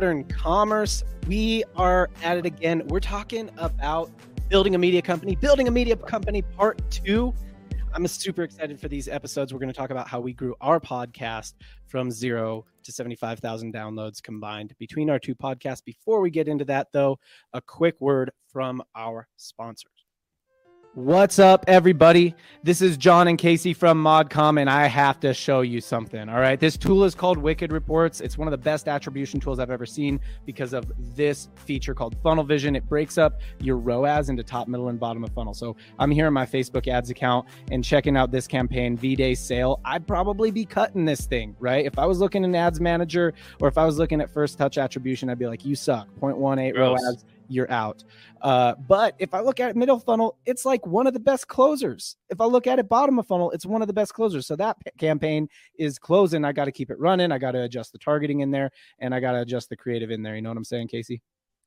Modern Commerce. We are at it again. We're talking about building a media company, building a media company part two. I'm super excited for these episodes. We're going to talk about how we grew our podcast from zero to 75,000 downloads combined between our two podcasts. Before we get into that, though, a quick word from our sponsors. What's up, everybody? This is John and Casey from ModCom, and I have to show you something. All right. This tool is called Wicked Reports. It's one of the best attribution tools I've ever seen because of this feature called Funnel Vision. It breaks up your ROAS into top, middle, and bottom of funnel. So I'm here in my Facebook ads account and checking out this campaign, V Day Sale. I'd probably be cutting this thing, right? If I was looking in Ads Manager or if I was looking at First Touch attribution, I'd be like, you suck. 0.18 Gross. ROAS you're out. Uh, but if I look at it middle funnel, it's like one of the best closers. If I look at it bottom of funnel, it's one of the best closers. So that p- campaign is closing. I got to keep it running. I got to adjust the targeting in there and I got to adjust the creative in there. You know what I'm saying, Casey?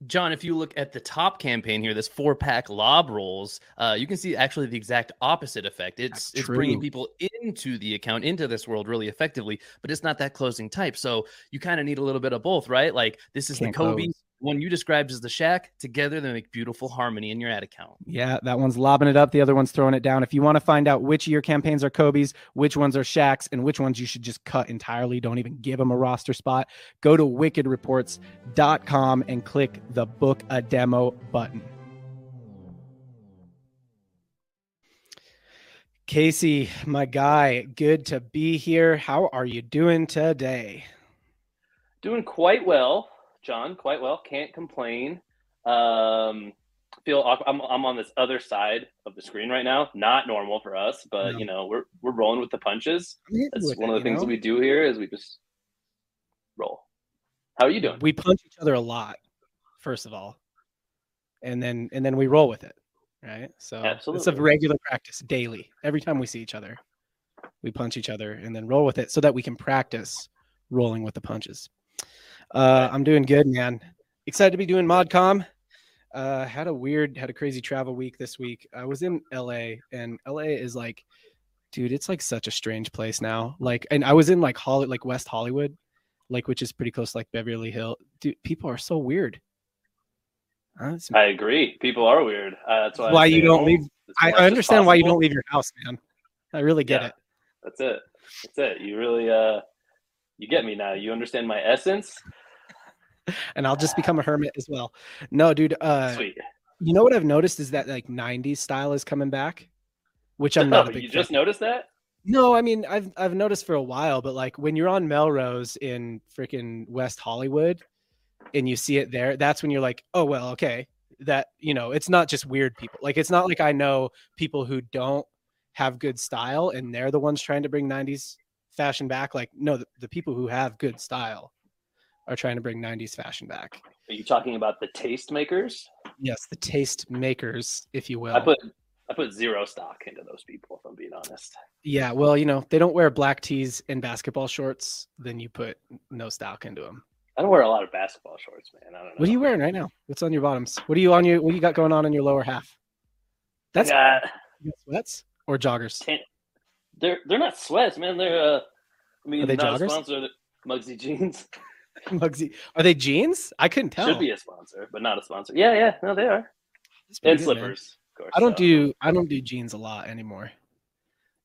John, if you look at the top campaign here, this four pack lob rolls, uh, you can see actually the exact opposite effect. It's That's it's bringing people into the account, into this world really effectively, but it's not that closing type. So you kind of need a little bit of both, right? Like this is Can't the Kobe close. One you described as the Shaq. Together, they make beautiful harmony in your ad account. Yeah, that one's lobbing it up. The other one's throwing it down. If you want to find out which of your campaigns are Kobe's, which ones are Shaq's, and which ones you should just cut entirely, don't even give them a roster spot, go to wickedreports.com and click the book a demo button. Casey, my guy, good to be here. How are you doing today? Doing quite well, John. Quite well. Can't complain. Um, feel I'm I'm on this other side of the screen right now. Not normal for us, but No. you know we're we're rolling with the punches. That's one it, of the things know? that we do here is we just roll. How are you doing? we punch each other a lot first of all and then and then we roll with it right so it's a regular practice daily every time we see each other we punch each other and then roll with it so that we can practice rolling with the punches uh i'm doing good man excited to be doing modcom uh had a weird had a crazy travel week this week i was in la and la is like dude it's like such a strange place now like and i was in like holly like west hollywood like which is pretty close to like beverly hill dude people are so weird Huh? I agree. People are weird. Uh, that's why, Why you don't home leave- I, I understand why you don't leave your house man i really get Yeah. it That's it. That's it. You really uh, you get me now. You understand my essence. And i'll just become a hermit as well no dude uh Sweet. you know what i've noticed is that like 90s style is coming back which i'm not a Oh, big you fan just noticed that? No, I mean I've I've noticed for a while, but like when you're on Melrose in freaking West Hollywood and you see it there, that's when you're like, oh well, okay. That you know, it's not just weird people. Like it's not like I know people who don't have good style and they're the ones trying to bring 90s fashion back. Like, no, the, the people who have good style are trying to bring 90s fashion back. Are you talking about the taste makers? Yes, the taste makers, if you will. I put I put zero stock into those people. If I'm being honest. yeah, well, you know, they don't wear black tees and basketball shorts, then you put no stock into them. I don't wear a lot of basketball shorts, man. I don't know. What are you wearing right now? What's on your bottoms? What are you on your what you got going on in your lower half? That's got sweats or joggers. tan- they're they're not sweats, man. They're uh, I mean, Are they not joggers? a sponsor. Mugsy jeans Mugsy. Are they jeans? I couldn't tell. should be a sponsor, but not a sponsor. Yeah, yeah, no, they are. And good, slippers, of course. I don't so- do I don't do jeans a lot anymore.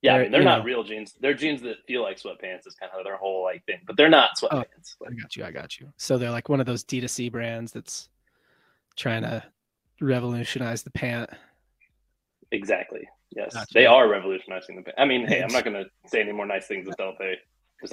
Yeah, I they're, mean, they're not know- real jeans. They're jeans that feel like sweatpants. Is kind of their whole like thing, but they're not Oh. sweatpants. I got you. I got you. So they're like one of those D2C brands that's trying to revolutionize the pant. exactly. Yes, Gotcha. they are revolutionizing the. pant. I mean, hey, I'm not gonna say any more nice things until they.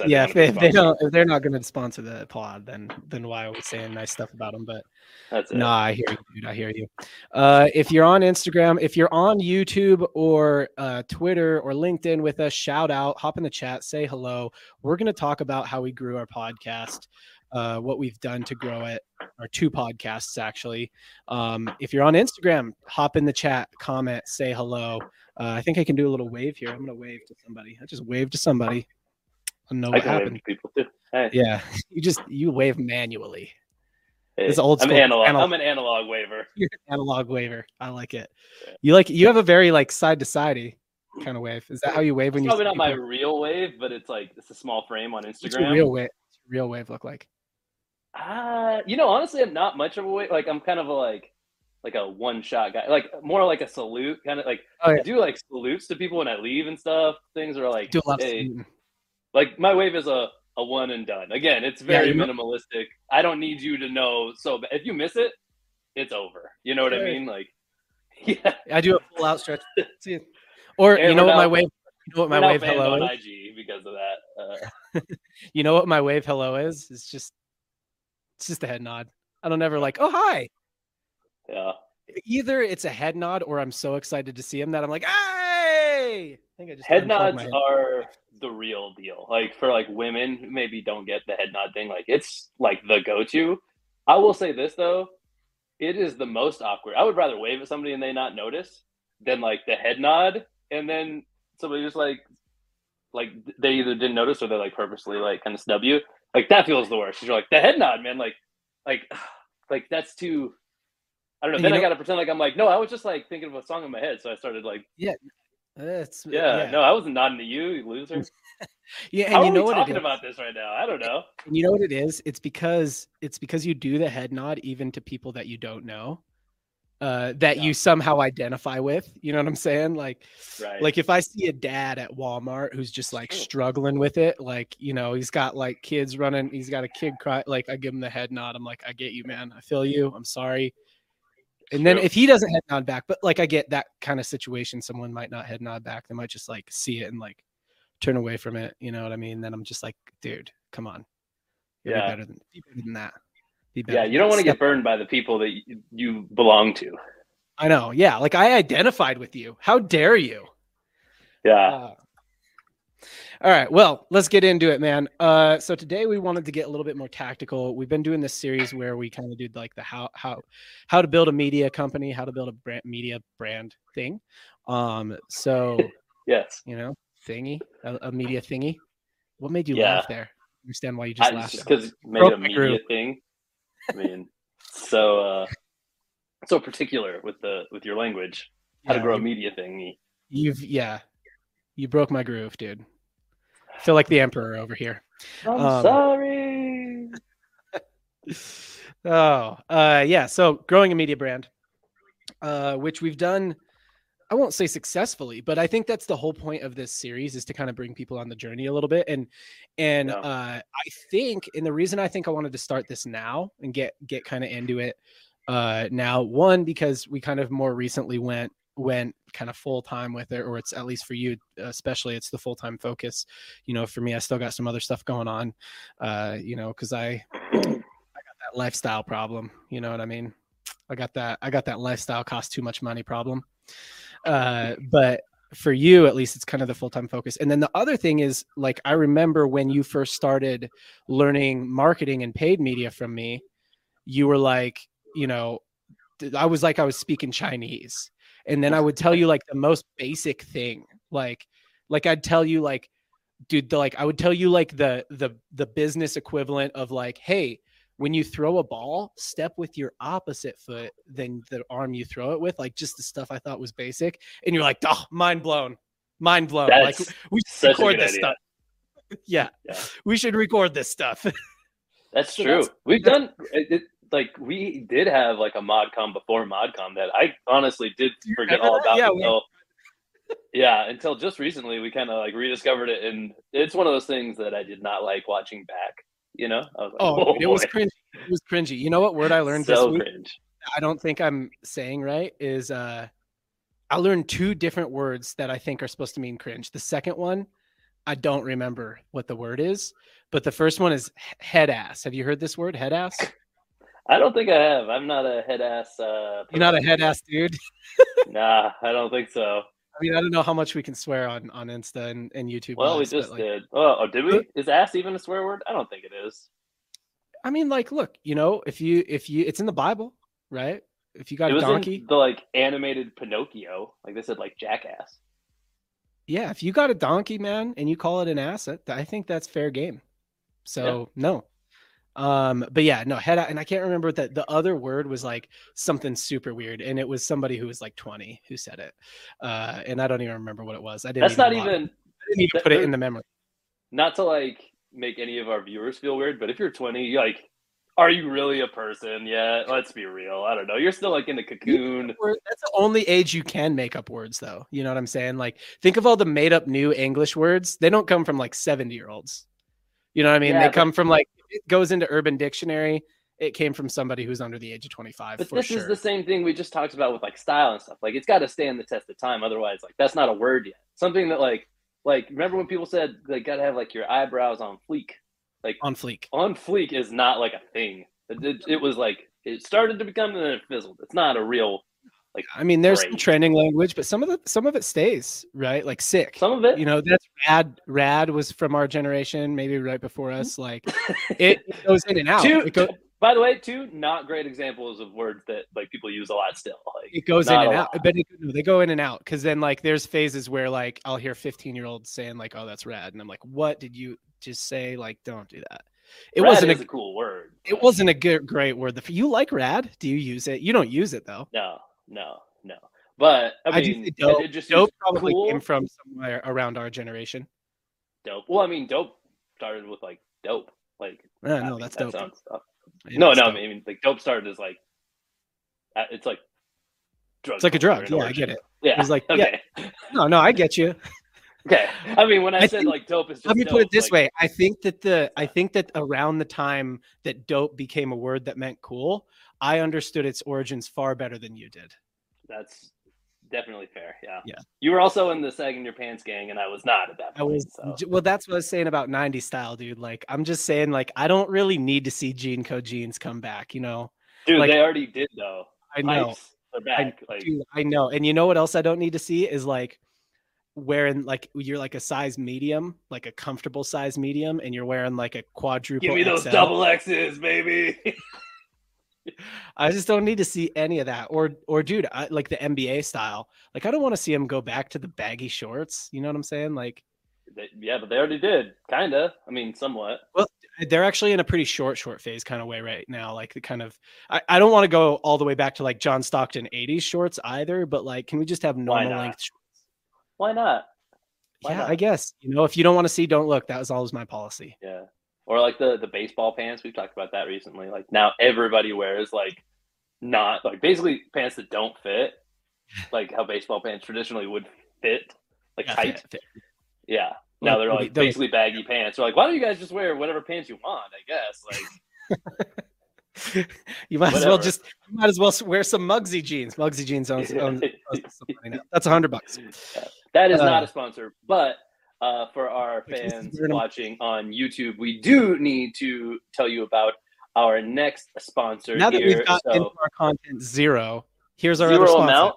Yeah, if they, if they don't if they're not going to sponsor the pod, then then why are we saying nice stuff about them? But That's it. No, I hear you, dude. I hear you. Uh, if you're on Instagram, if you're on YouTube or uh, Twitter or LinkedIn with us, shout out, hop in the chat, say hello. We're going to talk about how we grew our podcast, uh, what we've done to grow it, our two podcasts actually. Um, if you're on Instagram, hop in the chat, comment, say hello. Uh, I think I can do a little wave here. I'm going to wave to somebody. I just waved to somebody. I know what happened. people too. Hey, Yeah, you just you wave manually. hey, It's old I'm school. analog. Analog. I'm an analog waiver. You're an analog waver. I like it. Yeah. You like you have a very like side to sidey kind of wave. Is that how you wave when It's you? probably not my people? real wave, but it's like it's a small frame on Instagram. real wave? Real wave look like? Uh, you know, honestly, I'm not much of a wave. Like, I'm kind of a like, like a one shot guy. Like more like a salute kind of like. Oh, yeah. I do like salutes to people when I leave and stuff. Things are like, Do a lot of hey, saluting. Like my wave is a a one and done. Again, it's Yeah, very know- minimalistic. I don't need you to know. So if you miss it, it's over. You know what I mean? Like, yeah. I do a full outstretch. See it. Or you know what my wave you know what my wave hello is? IG because of that. Uh, You know what my wave hello is? It's just it's just a head nod. I don't ever like, oh hi. yeah. Either it's a head nod or I'm so excited to see him that I'm like, hey. I think I just Head nods head. are the real deal. Like for like women who maybe don't get the head nod thing, like it's like the go to. I will say this though, it is the most awkward. I would rather wave at somebody and they not notice than like the head nod and then somebody just like like they either didn't notice or they like purposely like kind of snub you. Like that feels the worst. You're like the head nod, man. Like like like that's too. I don't know. Then you I got to pretend like I'm like no. I was just like thinking of a song in my head, so I started like It's, yeah, no, I wasn't nodding to you, you loser. Yeah, and How you know what talking about this right now? I don't know. And you know what it is? It's because it's because you do the head nod even to people that you don't know, uh, that Yeah. you somehow identify with. You know what I'm saying? Like, Right. like if I see a dad at Walmart who's just like struggling with it, like you know he's got like kids running, he's got a kid cry, like I give him the head nod. I'm like, I get you, man. I feel you. I'm sorry. And then if he doesn't head nod back, but like I get that kind of situation, someone might not head nod back. They might just like see it and like turn away from it. You know what I mean? Then I'm just like, dude, come on. You'll Yeah. Be better than be better than that. Be better yeah, you don't want to get burned by the people that you, you belong to. I know. Yeah. Like I identified with you. How dare you? Yeah. Uh, all right. Well, let's get into it, man. Uh, so today we wanted to get a little bit more tactical. We've been doing this series where we kind of did like the how how how to build a media company, how to build a brand, media brand thing. Um, so yes. you know, thingy, a, a media thingy. What made you Yeah. laugh there? Understand why you just I laughed? just because made Broke a media thing. I mean, so uh, so particular with the with your language. How to Yeah, grow a media thing. You've yeah, you broke my groove, dude. I feel like the emperor over here. I'm Um, sorry. oh, uh, yeah. So growing a media brand, uh, which we've done, I won't say successfully, but I think that's the whole point of this series is to kind of bring people on the journey a little bit. And and Yeah. uh, I think, and the reason I think I wanted to start this now and get get kind of into it uh, now, one because we kind of more recently went went kind of full time with it, or it's at least for you, especially it's the full time focus. You know, for me, I still got some other stuff going on. Uh, you know, because I I got that lifestyle problem. You know what I mean? I got that. I got that lifestyle cost too much money problem. Uh, but for you, at least, it's kind of the full time focus. And then the other thing is, like, I remember when you first started learning marketing and paid media from me, you were like, you know, I was like, I was speaking Chinese, and then I would tell you like the most basic thing, like, like I'd tell you like, dude, the, like I would tell you like the the the business equivalent of like, hey, when you throw a ball, step with your opposite foot than the arm you throw it with. Like just the stuff I thought was basic. And you're like, oh, mind blown. Mind blown. That's like we should record this idea. stuff. Yeah, Yeah. We should record this stuff. That's So true. that's- We've done it, it- like we did have like a modcom before modcom that I honestly did forget all about Yeah, we- until yeah until just recently we kind of like rediscovered it and it's one of those things that I did not like watching back. You know, I was like, oh, dude, it was boy. cringy. It was cringy. You know what word I learned so this week? cringe. I don't think I'm saying right is uh I learned two different words that I think are supposed to mean cringe. The second one, I don't remember what the word is, but the first one is head ass. Have you heard this word, head ass? I don't think I have. I'm not a head ass. Uh, You're not a head ass dude. Nah, I don't think so. I mean, I don't know how much we can swear on on Insta and, and YouTube. Well, we lives, but, just like, did. Oh, oh, did we? Is ass even a swear word? I don't think it is. I mean, like, look, you know, if you if you, it's in the Bible, right? If you got It a was donkey, the like animated Pinocchio. Like they said, like jackass. yeah, if you got a donkey, man, and you call it an asset, I think that's fair game. So no. Um, but yeah, no head out, and I can't remember that the other word was like something super weird, and it was somebody who was like 20 who said it. Uh, and I don't even remember what it was. I didn't That's not log- even I didn't even that- put it in the memory. not to like make any of our viewers feel weird, but if you're 20, you like are you really a person yet? Let's be real. I don't know. You're still like in the cocoon. That's the only age you can make up words, though. You know what I'm saying? Like, think of all the made up new English words. They don't come from like 70 year olds. You know what I mean? Yeah, they come from like, it goes into Urban Dictionary. It came from somebody who's under the age of 25. But this sure. is the same thing we just talked about with like style and stuff. Like it's got to stand the test of time. Otherwise, like that's not a word yet. Something that like like remember when people said like got to have like your eyebrows on fleek. Like on fleek. on fleek is not like a thing. It, it, it was like it started to become and then it fizzled. It's not a real I mean, there's some trending language, but some of the some of it stays, right? Like sick. some of it. you know that's rad rad was from our generation maybe right before mm-hmm. us like it, it goes in and out Two, it, go, by the way, two not great examples of words that like people use a lot still. Like it goes in and out lot. but it, they go in and out because then like there's phases where like i'll hear 15 year olds saying like oh that's rad and i'm like what did you just say like don't do that it Rad wasn't a, a cool word. it wasn't a good great word the, you like rad do you use it you don't use it though No, no, no. But I I mean, dope- it just dope probably cool. came from somewhere around our generation dope. Well, I mean, dope started with like dope. Like yeah, I no mean, that's that dope sounds stuff. Yeah, no, no, dope. I mean, like dope started as like uh, it's like drug. It's like a drug. Yeah, I get it. Yeah, It's like, yeah. no no i get you okay. I mean, when I, I said think- like dope is just let me put it this like, way i think that the i think that around the time that dope became a word that meant cool i understood its origins far better than you did That's definitely fair. Yeah. Yeah. You were also in the sagging your pants gang, and I was not at that i point. was so. well that's what i was saying about 90s style dude like i'm just saying like i don't really need to see JNCO jeans come back you know Dude, like- they already did though. i know are back. like Dude, I know. And you know what else I don't need to see is like wearing like you're like a size medium, like a comfortable size medium, and you're wearing like a quadruple. give me those XL. double X's, baby. I just don't need to see any of that. Or or dude, I, like the NBA style. Like I don't want to see him go back to the baggy shorts. You know what I'm saying? Like They- yeah, but they already did, kinda. I mean, somewhat. Well, they're actually in a pretty short short phase kind of way right now. Like the kind of I, I don't want to go all the way back to like John Stockton 80s shorts either, but like can we just have normal length shorts? Why not? Why yeah, not? I guess. You know, if you don't want to see, don't look. That was always my policy. Yeah. Or like the the baseball pants. We've talked about that recently. Like now everybody wears like not like basically pants that don't fit, like how baseball pants traditionally would fit, like Yeah, tight. fit- fit. Yeah. Now they're like basically baggy pants. They're like, why don't you guys just wear whatever pants you want? I guess. Like you might as well just you might as well wear some Mugsy jeans. Mugsy jeans owns, owns, owns some money now. That's a hundred bucks. that is Uh, not a sponsor, but uh, for our fans watching on YouTube, we do need to tell you about our next sponsor. Now that here. we've got So, into our content zero, here's our zero other sponsor. amount.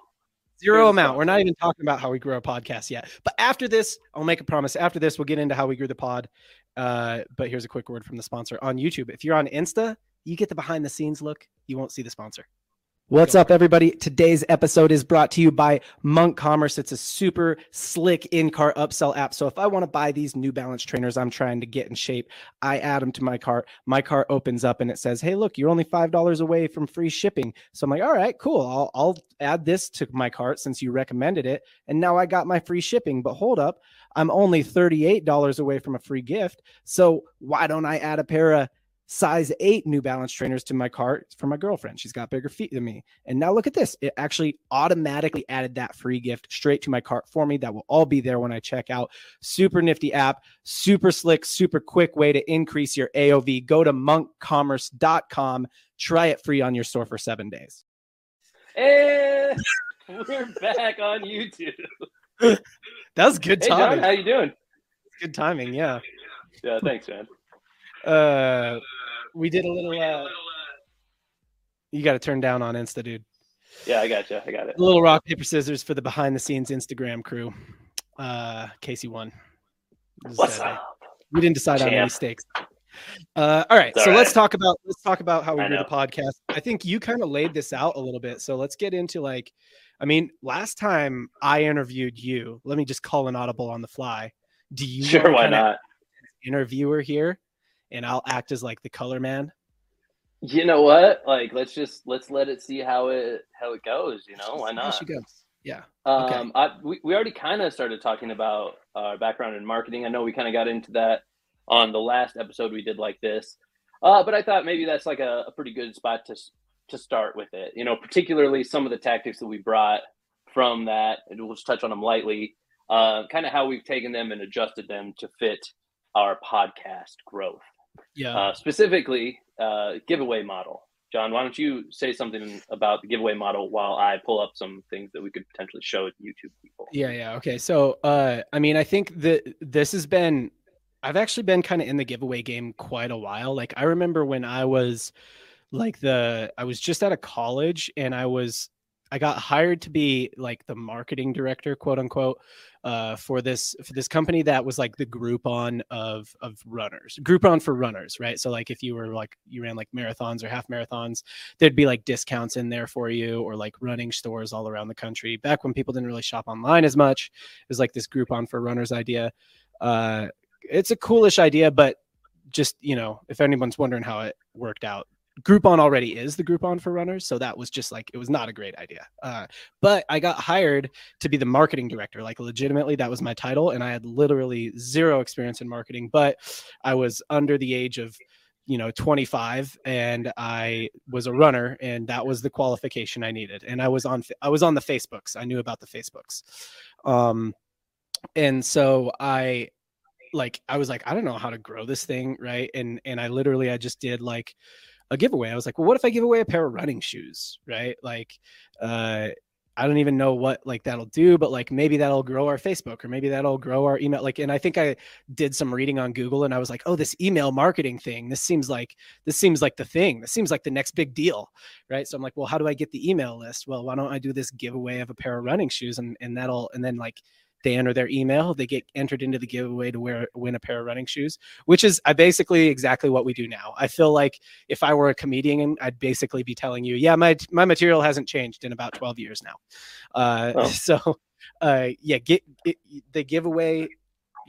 Zero Here's amount. We're not even talking about how we grew our podcast yet. But after this, I'll make a promise. After this, we'll get into how we grew the pod. Uh, but here's a quick word from the sponsor on YouTube. If you're on Insta, you get the behind the scenes look. You won't see the sponsor. What's up, everybody? Today's episode is brought to you by Monk Commerce. It's a super slick in cart upsell app. So if I want to buy these New Balance trainers I'm trying to get in shape, I add them to my cart. My cart opens up and it says, Hey, look, you're only $5 away from free shipping. So I'm like, All right, cool. I'll, I'll add this to my cart since you recommended it. And now I got my free shipping. But hold up, I'm only $38 away from a free gift. So why don't I add a pair of size eight New Balance trainers to my cart for my girlfriend? She's got bigger feet than me. And now look at this. It actually automatically added that free gift straight to my cart for me. That will all be there when I check out. Super nifty app, super slick, super quick way to increase your AOV. Go to monkcommerce.com. Try it free on your store for seven days. Eh, and we're back on YouTube. That was good Hey John, timing. how you doing? Good timing. Yeah. Yeah, thanks, man. Uh, we did a little. Uh, you got to turn down on Insta, dude. Yeah, I got you. I got it. A little rock paper scissors for the behind the scenes Instagram crew. Uh, Casey won. What's uh, up? We didn't decide on any stakes. Uh, all right, It's so all let's talk about let's talk about how we do the podcast. I think you kind of laid this out a little bit, so let's get into like, I mean, last time I interviewed you, let me just call an audible on the fly. Do you Sure, why not? interviewer here, and I'll act as like the color man. You know what? Like, let's just let's let it see how it how it goes. You know, why how not? she goes. Yeah. Um, I, we, we already kind of started talking about our background in marketing. I know we kind of got into that on the last episode we did like this. Uh, but I thought maybe that's like a, a pretty good spot to to start with it. You know, particularly some of the tactics that we brought from that, and we'll just touch on them lightly. Uh, kind of how we've taken them and adjusted them to fit our podcast growth. Yeah. Uh, specifically, uh, giveaway model. John, why don't you say something about the giveaway model while I pull up some things that we could potentially show to YouTube people? Yeah, yeah. Okay. So, uh, I mean, I think that this has been, I've actually been kind of in the giveaway game quite a while. Like, I remember when I was like the, I was just out of college and I was I got hired to be like the marketing director, quote unquote, uh, for this for this company that was like the Groupon of of runners, Groupon for runners, right? So like if you were like you ran like marathons or half marathons, there'd be like discounts in there for you, or like running stores all around the country. Back when people didn't really shop online as much, it was like this Groupon for runners idea. Uh, it's a coolish idea, but just you know, if anyone's wondering how it worked out, Groupon already is the Groupon for runners, so that was just like it was not a great idea. Uh, but I got hired to be the marketing director, like legitimately, that was my title, and I had literally zero experience in marketing. But I was under the age of you know 25 and i was a runner and that was the qualification i needed and i was on i was on the facebooks i knew about the facebooks um and so i like i was like i don't know how to grow this thing right and and i literally i just did like a giveaway. I was like, well, what if I give away a pair of running shoes, right? Like, uh, I don't even know what like that'll do, but like maybe that'll grow our Facebook or maybe that'll grow our email. Like, and I think I did some reading on Google and I was like, oh, this email marketing thing, this seems like this seems like the thing. This seems like the next big deal, right? So I'm like, well, how do I get the email list? Well, why don't I do this giveaway of a pair of running shoes and and that'll and then like they enter their email, they get entered into the giveaway to wear win a pair of running shoes, which is I basically exactly what we do now. I feel like if I were a comedian, I'd basically be telling you, yeah, my my material hasn't changed in about 12 years now. Uh, oh. So, uh, yeah, get it, the giveaway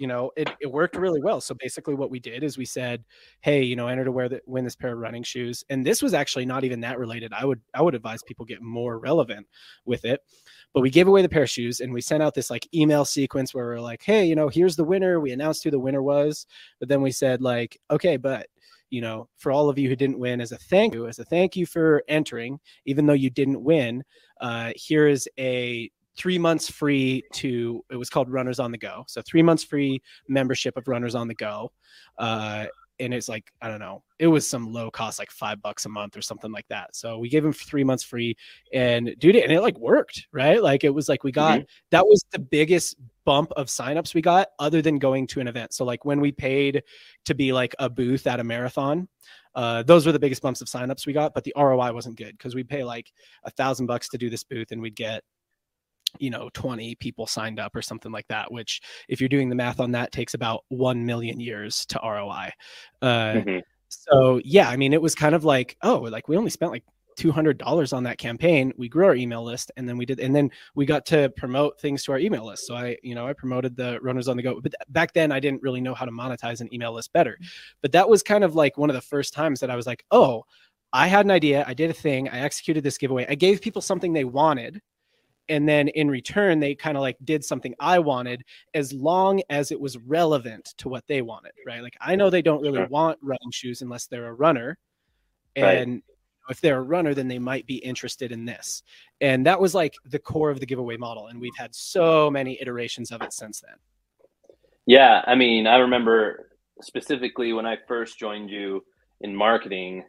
you know, it, it worked really well. So basically, what we did is we said, "Hey, you know, enter to wear the, win this pair of running shoes." And this was actually not even that related. I would I would advise people get more relevant with it. But we gave away the pair of shoes, and we sent out this like email sequence where we're like, "Hey, you know, here's the winner." We announced who the winner was, but then we said like, "Okay, but." you know, for all of you who didn't win, as a thank you, as a thank you for entering, even though you didn't win, uh, here is a three months free to it was called runners on the go. So three months free membership of runners on the go uh, and it's like i don't know it was some low cost like five bucks a month or something like that. So we gave him three months free and dude and it like worked right? Like it was like we got mm-hmm. that was the biggest bump of signups we got other than going to an event. So like when we paid to be like a booth at a marathon uh, those were the biggest bumps of signups we got but the roi wasn't good because we'd pay like a thousand bucks to do this booth and we'd get you know 20 people signed up or something like that which if you're doing the math on that takes about 1 million years to roi uh, mm-hmm. so yeah i mean it was kind of like oh like we only spent like $200 on that campaign. We grew our email list and then we did and then we got to promote things to our email list. So i you know i promoted the runners on the go but back then i didn't really know how to monetize an email list better. But that was kind of like one of the first times that i was like oh i had an idea i did a thing i executed this giveaway i gave people something they wanted and then in return they kind of like did something i wanted as long as it was relevant to what they wanted right like i know they don't really sure. want running shoes unless they're a runner and right. if they're a runner then they might be interested in this and that was like the core of the giveaway model and we've had so many iterations of it since then yeah i mean i remember specifically when i first joined you in marketing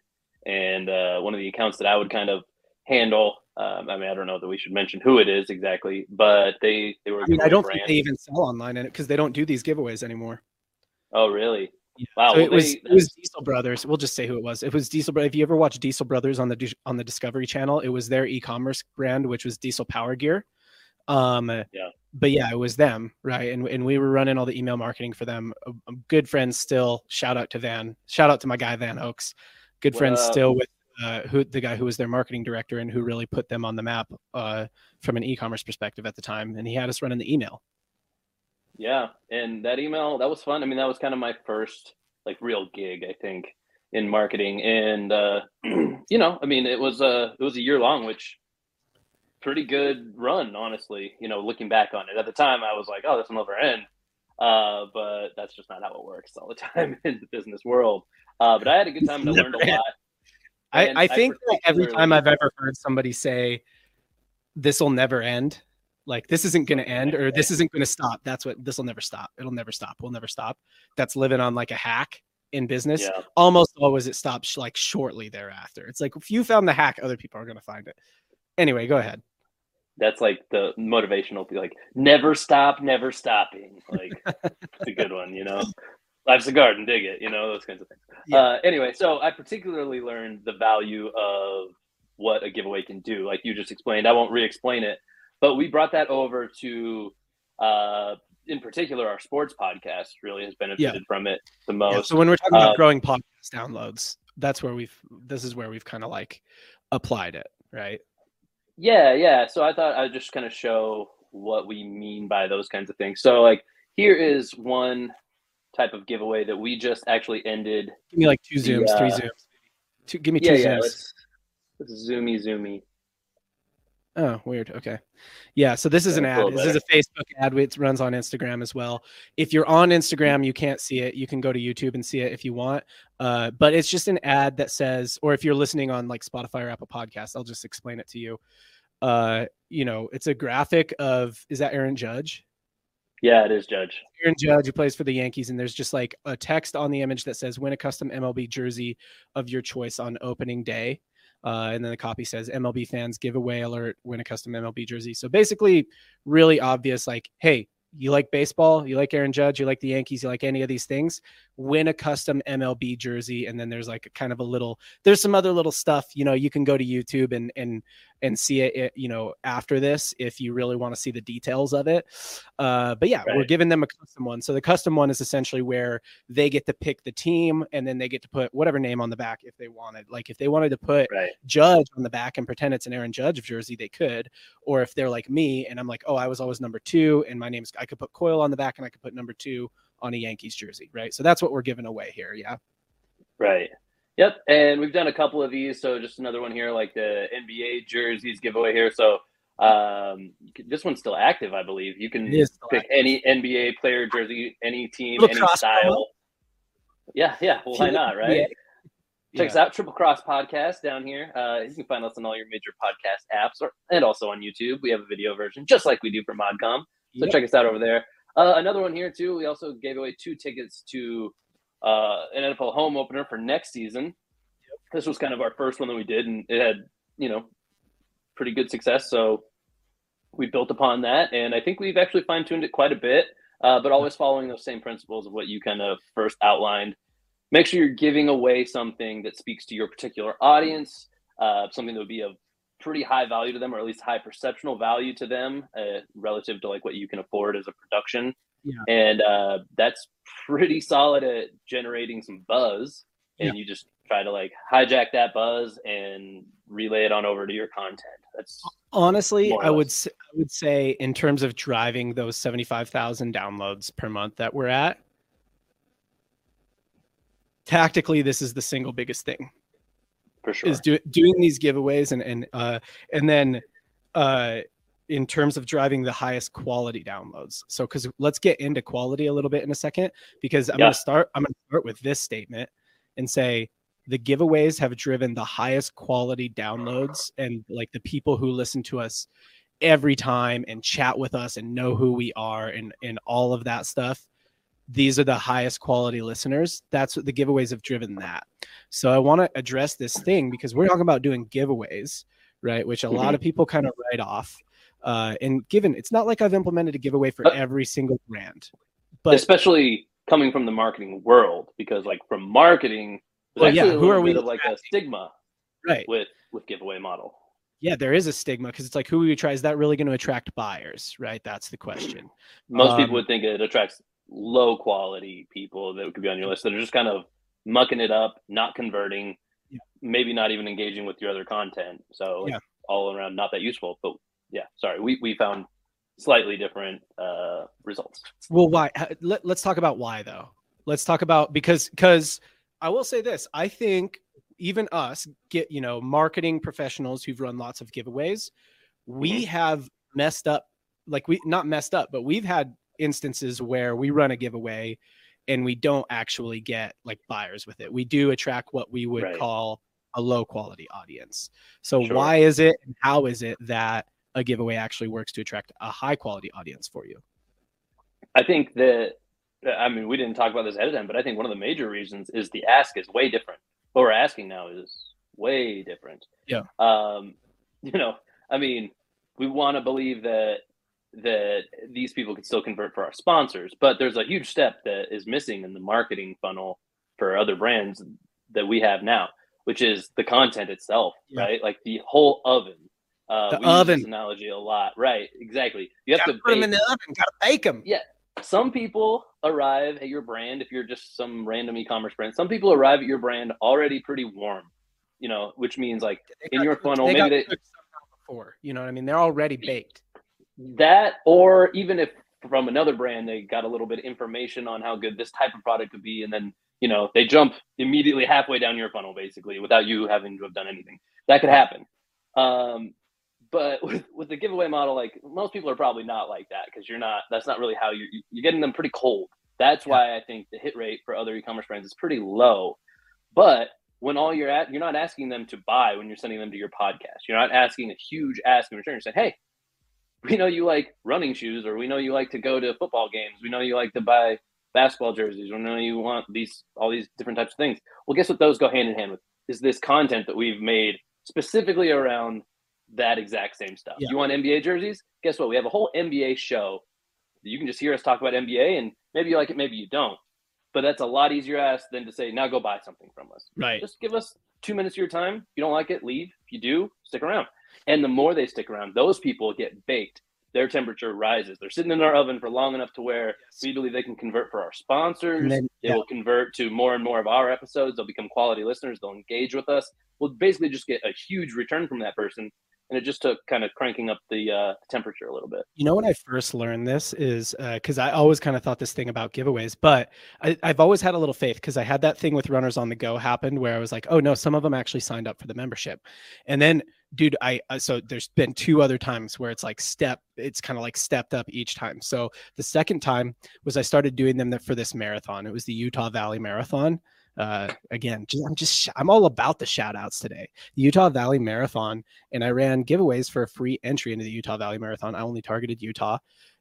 and uh, one of the accounts that i would kind of handle um, I mean, I don't know that we should mention who it is exactly, but they they were. I mean, I don't think they even sell online because they don't do these giveaways anymore. Oh, really? Yeah. Wow. So well, it was they, it was Diesel Brothers. We'll just say who it was. It was Diesel. If you ever watch Diesel Brothers on the on the Discovery Channel, it was their e-commerce brand, which was Diesel Power Gear. Um, yeah. But yeah, it was them, right? And and we were running all the email marketing for them. Good friends still. Shout out to Van. Shout out to my guy Van Oaks. Good friends still with uh, who the guy who was their marketing director and who really put them on the map uh, from an e-commerce perspective at the time, and he had us running the email. Yeah, and that email that was fun. I mean, that was kind of my first like real gig, I think, in marketing, and uh, you know, I mean, it was a it was a year long, which pretty good run, honestly. You know, looking back on it at the time, I was like, oh, this will never end. Uh, but that's just not how it works all the time in the business world. Uh, but I had a good time and I learned a lot. I, I think that every time I've ever heard somebody say, "This will never end," like this isn't going to end or this isn't going to stop. That's what this will never stop. It'll never stop. We'll never stop. That's living on like a hack in business. yeah, Almost always it stops like shortly thereafter. It's like if you found the hack, other people are going to find it. Anyway, go ahead. that's like the motivational, like never stop, never stopping. Like it's a good one, you know. Life's a garden, dig it, you know those kinds of things. Yeah. Uh, anyway, so I particularly learned the value of what a giveaway can do. Like you just explained, I won't re-explain it, but we brought that over to, uh, in particular, our sports podcast really has benefited from it the Yeah, most. so when we're talking about Uh, growing podcast downloads, that's where we've this is where we've kind of like applied it, right? Yeah, yeah. So I thought I'd just kind of show what we mean by those kinds of things. So, like, here is one type of giveaway that we just actually ended. Give me like two The, zooms, three uh, zooms. Two, give me two Yeah, yeah. zooms. Let's, let's zoomy, zoomy. Oh, weird. Okay. Yeah. So this is an ad. This is a Facebook ad. It runs on Instagram as well. If you're on Instagram, you can't see it. You can go to YouTube and see it if you want. Uh, but it's just an ad that says, or if you're listening on like Spotify or Apple Podcasts, I'll just explain it to you. Uh, you know, it's a graphic of is that Aaron Judge? Yeah, it is, Judge. Aaron Judge, who plays for the Yankees, and there's just like a text on the image that says, "Win a custom MLB jersey of your choice on opening day." Uh, and then the copy says, "MLB fans giveaway alert: Win a custom MLB jersey." So basically, really obvious. Like, hey, you like baseball, you like Aaron Judge, you like the Yankees, you like any of these things, win a custom MLB jersey. And then there's like a kind of a little, there's some other little stuff. You know, you can go to YouTube and and and see it, you know, after this if you really want to see the details of it. Uh, but yeah, we're giving them a custom one. So the custom one is essentially where they get to pick the team and then they get to put whatever name on the back if they wanted. Like if they wanted to put Right. Judge on the back and pretend it's an Aaron Judge jersey, they could. Or if they're like me and I'm like, oh, I was always number two and my name's, I could put Coil on the back and I could put number two on a Yankees jersey, right? So that's what we're giving away here. Yeah. Right. Yep. And we've done a couple of these. So just another one here, like the NBA jerseys giveaway here. So um, can- this one's still active, I believe. You can It is still pick any NBA player jersey, any team, any cross promo. style. Yeah, yeah. Well, why not, right? Check us out, Triple Cross Podcast down here. Uh, you can find us on all your major podcast apps or, and also on YouTube. We have a video version, just like we do for ModCom. So Yep. check us out over there. Uh, another one here, too. We also gave away two tickets to uh, an NFL home opener for next season. This was kind of our first one that we did, and it had, you know, pretty good success. So we built upon that. And I think we've actually fine tuned it quite a bit, uh, but always following those same principles of what you kind of first outlined make sure you're giving away something that speaks to your particular audience, uh, something that would be of pretty high value to them, or at least high perceptual value to them, uh, relative to like what you can afford as a production. Yeah. And uh, that's pretty solid at generating some buzz. And you just try to like hijack that buzz and relay it on over to your content. That's Honestly, I would less. s- I would say in terms of driving those 75,000 downloads per month that we're at, tactically this is the single biggest thing. For sure. is do, doing these giveaways and and uh and then uh in terms of driving the highest quality downloads so because let's get into quality a little bit in a second because i'm Yeah. going to start i'm going to start with this statement and say the giveaways have driven the highest quality downloads and like the people who listen to us every time and chat with us and know who we are and and all of that stuff these are the highest quality listeners that's what the giveaways have driven that so I want to address this thing because we're talking about doing giveaways, right? Which a lot of people kind of write off. Uh, and given it's not like I've implemented a giveaway for every single brand, but especially coming from the marketing world, because like from marketing, Well, yeah, who are we like a stigma right, with with giveaway model. yeah, there is a stigma because it's like who we try is that really going to attract buyers, right? That's the question. Most Um, people would think it attracts low quality people that could be on your list that are just kind of mucking it up, not converting, Yeah. maybe not even engaging with your other content. So Yeah. all around not that useful. But yeah, sorry, we, we found slightly different uh, results. Well, why? Let, let's talk about why though. Let's talk about because because I will say this. I think even us get you know marketing professionals who've run lots of giveaways, we have messed up. Like we not messed up, but we've had instances where we run a giveaway and we don't actually get like buyers with it. We do attract what we would Right. call a low quality audience. So Sure. why is it and how is it that a giveaway actually works to attract a high quality audience for you? I think that I mean we didn't talk about this ahead of time, but I think one of the major reasons is the ask is way different. What we're asking now is way different. Yeah. Um, you know, I mean, we want to believe that that these people can still convert for our sponsors, but there's a huge step that is missing in the marketing funnel for other brands that we have now, which is the content itself, Yeah. right? Like the whole oven. Uh, The we use oven. this analogy a lot, right? Exactly. You have Gotta to put them in the oven, gotta bake them. Yeah. Some people arrive at your brand if you're just some random e-commerce brand some people arrive at your brand already pretty warm you know which means like in your funnel, maybe got they- before. You know what I mean? They're already baked. That or even if from another brand they got a little bit of information on how good this type of product could be and then you know they jump immediately halfway down your funnel basically without you having to have done anything. That could happen. Um but with, with the giveaway model like most people are probably not like that because you're not that's not really how you're you're getting them pretty cold. That's why i think the hit rate for other e-commerce brands is pretty low. But when all you're at you're not asking them to buy when you're sending them to your podcast. You're not asking a huge ask in return. You're saying hey we know you like running shoes or we know you like to go to football games. We know you like to buy basketball jerseys. We know you want these all these different types of things. Well guess what those go hand in hand with is this content that we've made specifically around that exact same stuff. Yeah. you want nba jerseys? Guess what? We have a whole nba show you can just hear us talk about nba and maybe you like it maybe you don't. But that's a lot easier ask than to say now go buy something from us. Right. just give us two minutes of your time. If you don't like it, leave. If you do, stick around. And the more they stick around, those people get baked. Their temperature rises. They're sitting in our oven for long enough to where we believe they can convert for our sponsors. And then, they will convert to more and more of our episodes. They'll become quality listeners. They'll engage with us. We'll basically just get a huge return from that person. And it just took kind of cranking up the uh, temperature a little bit. You know when I first learned this is because I always kind of thought this thing about giveaways, but I, I've always had a little faith because I had that thing with Runners on the Go happened where I was like, oh no, some of them actually signed up for the membership, and then dude, I uh, so there's been two other times where it's like step, it's kind of like stepped up each time. So the second time was I started doing them for this marathon. It was the Utah Valley Marathon. Uh, again, just, I'm just I'm all about the shout outs today. The Utah Valley Marathon and I ran giveaways for a free entry into the Utah Valley Marathon. I only targeted Utah.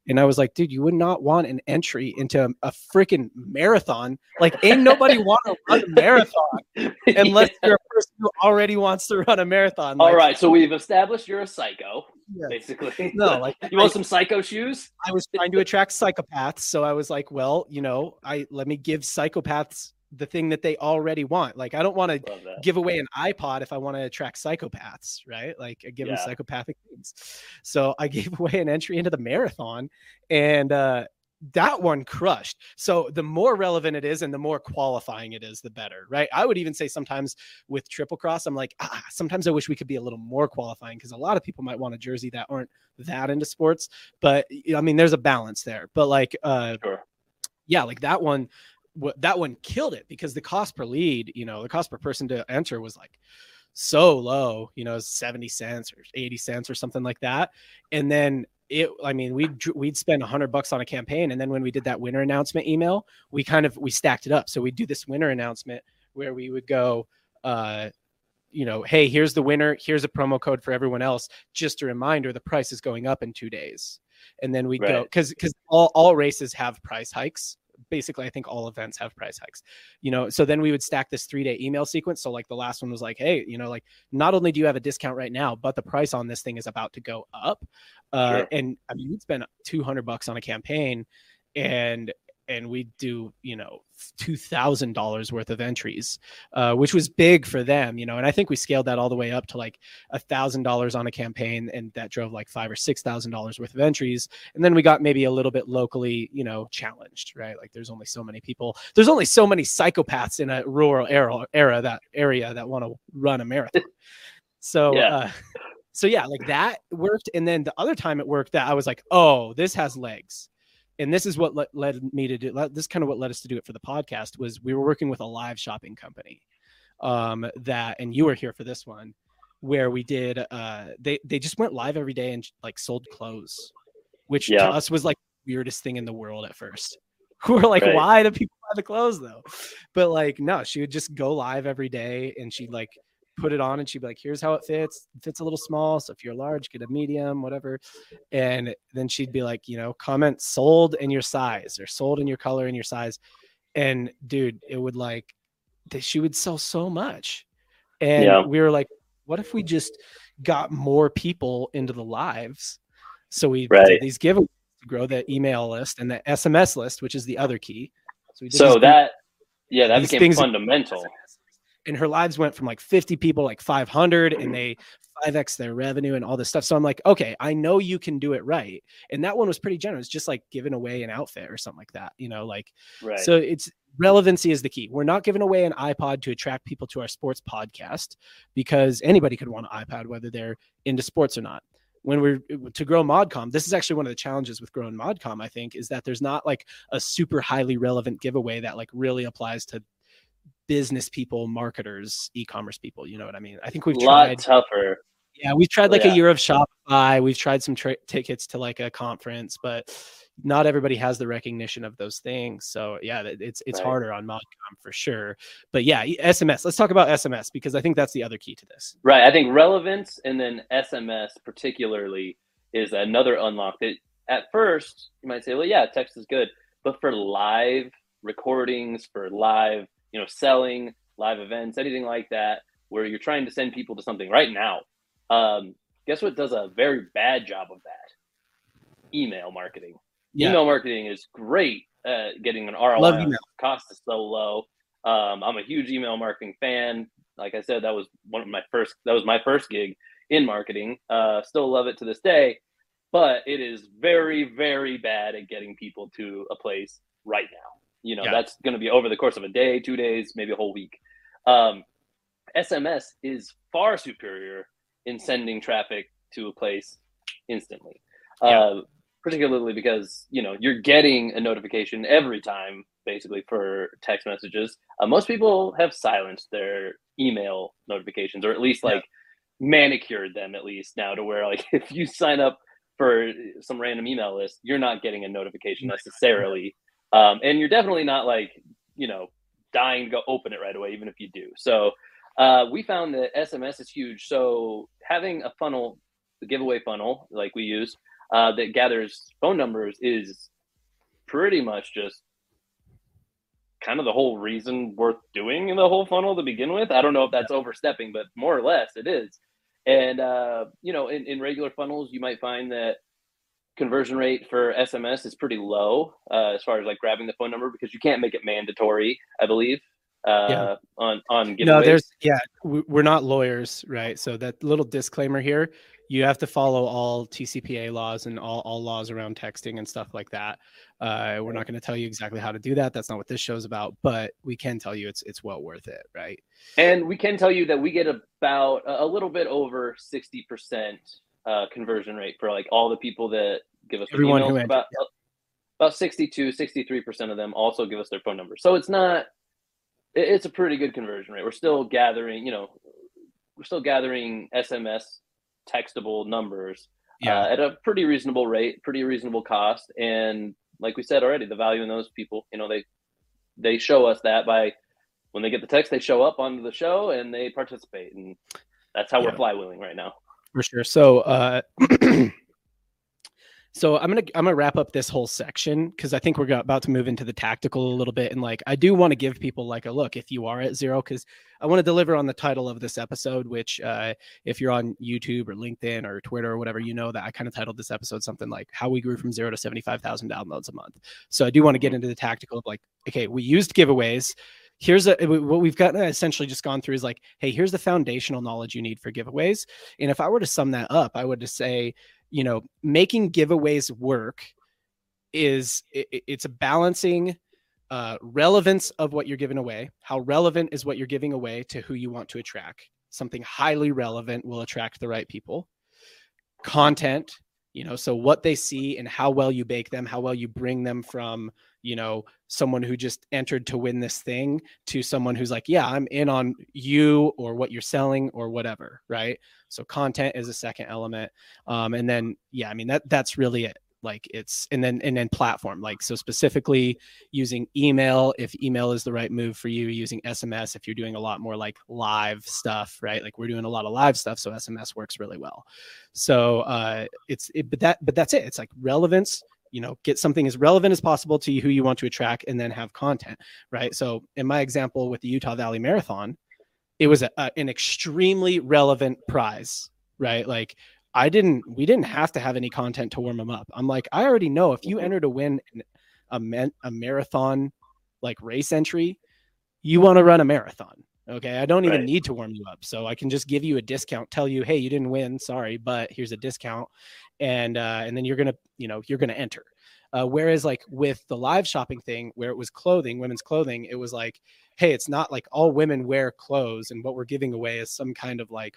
And I was like, dude, you would not want an entry into a, a freaking marathon. Like, ain't nobody want to run a marathon unless you're a person who already wants to run a marathon. All Like, right. So we've established you're a psycho, Yeah. basically. No, like you want some psycho shoes? I was trying to attract psychopaths. So I was like, well, you know, I let me give psychopaths the thing that they already want. Like, I don't want to give away an iPod if I want to attract psychopaths, right? Like I give them psychopathic things. So I gave away an entry into the marathon and uh that one crushed. So the more relevant it is and the more qualifying it is, the better, right? I would even say sometimes with triple cross, I'm like, ah, sometimes I wish we could be a little more qualifying because a lot of people might want a jersey that aren't that into sports. But I mean, there's a balance there. But like uh Sure. yeah, like that one, what that one killed it because the cost per lead, you know, the cost per person to enter was like so low, you know, 70 cents or 80 cents or something like that. And then it, I mean, we'd, we'd spend 100 bucks on a campaign. And then when we did that winner announcement email, we kind of, we stacked it up. So we'd do this winner announcement where we would go, uh, you know, hey, here's the winner. Here's a promo code for everyone else. Just a reminder, the price is going up in two days. And then we would go because because all, all races have price hikes. Basically, I think all events have price hikes. You know, so then we would stack this three day email sequence. So like the last one was like, hey, you know, like not only do you have a discount right now, but the price on this thing is about to go up. Uh, Sure. And I mean, you'd spend two hundred bucks on a campaign, and and we'd do you know two thousand dollars worth of entries, uh, which was big for them, you know. And I think we scaled that all the way up to like a thousand dollars on a campaign, and that drove like five or six thousand dollars worth of entries. And then we got maybe a little bit locally, you know, challenged, right? Like there's only so many people, there's only so many psychopaths in a rural era, era that area that want to run a marathon. So Yeah. uh, so yeah, like that worked. And then the other time it worked that I was like, oh, this has legs. And this is what le- led me to do this kind of what led us to do it for the podcast was we were working with a live shopping company um that and you were here for this one where we did uh they they just went live every day and like sold clothes which Yeah. to us was like weirdest thing in the world at first. We're like, Right. why do people buy the clothes though? But like, no, she would just go live every day and she'd like put it on and she'd be like, here's how it fits. It fits a little small. So if you're large, get a medium, whatever. And then she'd be like, you know, comment sold in your size or sold in your color and your size. And dude, it would like, that she would sell so much. And Yeah. we were like, what if we just got more people into the lives? So we Right. did these giveaways to grow the email list and the SMS list, which is the other key. So, So that yeah, that became fundamental. And her lives went from like 50 people like 500 Mm-hmm. and they 5x their revenue and all this stuff so i'm like okay i know you can do it right and that one was pretty generous just like giving away an outfit or something like that you know like Right. so it's relevancy is the key we're not giving away an ipod to attract people to our sports podcast because anybody could want an ipod whether they're into sports or not when we're to grow modcom this is actually one of the challenges with growing modcom i think is that there's not like a super highly relevant giveaway that like really applies to business people, marketers, e-commerce people. You know what I mean? I think we've a lot tried. tougher. Yeah, we've tried oh, like Yeah. a year of Shopify. We've tried some tra- tickets to like a conference, but not everybody has the recognition of those things. So yeah, it's it's Right. harder on Modcom for sure. But yeah, SMS. Let's talk about SMS because I think that's the other key to this. Right. I think relevance and then SMS particularly is another unlock that at first you might say, well, yeah, text is good. But for live recordings, for live, you know, selling, live events, anything like that, where you're trying to send people to something right now, um, guess what does a very bad job of that? Email marketing. Yeah. Email marketing is great at getting an ROI. Love email. Cost is so low. Um, I'm a huge email marketing fan. Like I said, that was one of my first. That was my first gig in marketing. Uh, still love it to this day, but it is very, very bad at getting people to a place right now. You know, Yeah. that's going to be over the course of a day, two days, maybe a whole week. Um, SMS is far superior in sending traffic to a place instantly. Yeah. Uh, particularly because you know you're getting a notification every time basically for text messages uh, most people have silenced their email notifications or at least Yeah. like manicured them at least now to where like if you sign up for some random email list you're not getting a notification necessarily um, and you're definitely not like you know dying to go open it right away even if you do so uh, we found that sms is huge so having a funnel the giveaway funnel like we use uh, that gathers phone numbers is pretty much just kind of the whole reason worth doing in the whole funnel to begin with. I don't know if that's overstepping, but more or less it is. And uh, you know, in, in regular funnels, you might find that conversion rate for SMS is pretty low uh, as far as like grabbing the phone number because you can't make it mandatory. I believe uh, Yeah. on on giveaways. No, there's yeah, we- we're not lawyers, right? So that little disclaimer here, you have to follow all TCPA laws and all, all laws around texting and stuff like that. Uh, we're not going to tell you exactly how to do that. That's not what this show's about, but we can tell you it's it's well worth it, right? And we can tell you that we get about a a little bit over 60% uh, conversion rate for like all the people that give us Everyone emails. who about, about 62, 63% of them also give us their phone number. So it's not, it- it's a pretty good conversion rate. We're still gathering, you know, we're still gathering SMS textable numbers uh, at a pretty reasonable rate, pretty reasonable cost. And like we said already, the value in those people, you know, they, they show us that by when they get the text, they show up onto the show and they participate. And that's how Yeah. we're flywheeling right now. For sure. So, uh, so I'm gonna I'm gonna wrap up this whole section because I think we're about to move into the tactical a little bit, and like I do want to give people like a look if you are at zero because I want to deliver on the title of this episode, which uh, if you're on YouTube or LinkedIn or Twitter or whatever, you know that I kind of titled this episode something like "How We Grew from Zero to Seventy Five Thousand Downloads a Month." So I do want to get into the tactical of like, okay, we used giveaways here's a, what we've got essentially just gone through is like hey here's the foundational knowledge you need for giveaways. And if i were to sum that up i would just say you know making giveaways work is it, it- it's a balancing uh, relevance of what you're giving away how relevant is what you're giving away to who you want to attract. Something highly relevant will attract the right people. Content you know so what they see and how well you bake them how well you bring them from you know someone who just entered to win this thing to someone who's like yeah i'm in on you or what you're selling or whatever right? So content is a second element um, and then yeah i mean that that's really it like it's and then and then platform like so specifically using email if email is the right move for you using sms if you're doing a lot more like live stuff right? Like we're doing a lot of live stuff so sms works really well. So uh it's it, but that but that's it. It's like relevance you know get something as relevant as possible to who you want to attract and then have content right? So in my example with the utah valley marathon it was a, a, an extremely relevant prize right? Like I didn't we didn't have to have any content to warm them up. I'm like, I already know if you Mm-hmm. enter to win a man, a marathon like race entry, you want to run a marathon. Okay. I don't even Right. need to warm you up. So I can just give you a discount, tell you, hey, you didn't win, sorry, but here's a discount. And uh, and then you're gonna, you know, you're gonna enter. Uh, whereas like with the live shopping thing where it was clothing, women's clothing, it was like, hey, it's not like all women wear clothes, and what we're giving away is some kind of like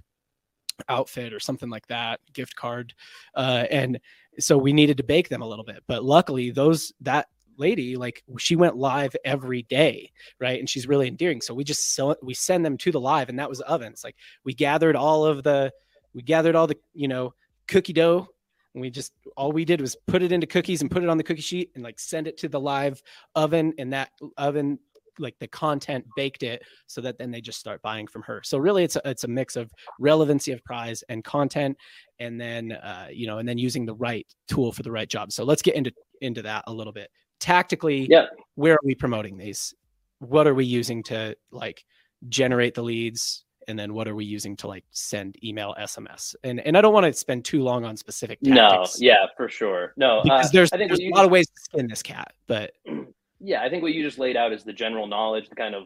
outfit or something like that gift card uh and so we needed to bake them a little bit but luckily those that lady like she went live every day right and she's really endearing so we just sell we send them to the live and that was ovens like we gathered all of the we gathered all the you know cookie dough and we just all we did was put it into cookies and put it on the cookie sheet and like send it to the live oven and that oven like the content baked it so that then they just start buying from her. So really it's a, it's a mix of relevancy of prize and content and then uh, you know and then using the right tool for the right job. So let's get into into that a little bit. Tactically Yeah. where are we promoting these? What are we using to like generate the leads? And then what are we using to like send email sms and and i don't want to spend too long on specific tactics. No, yeah, for sure. No, uh, because there's, I think there's a lot of ways to skin this cat but yeah, I think what you just laid out is the general knowledge, the kind of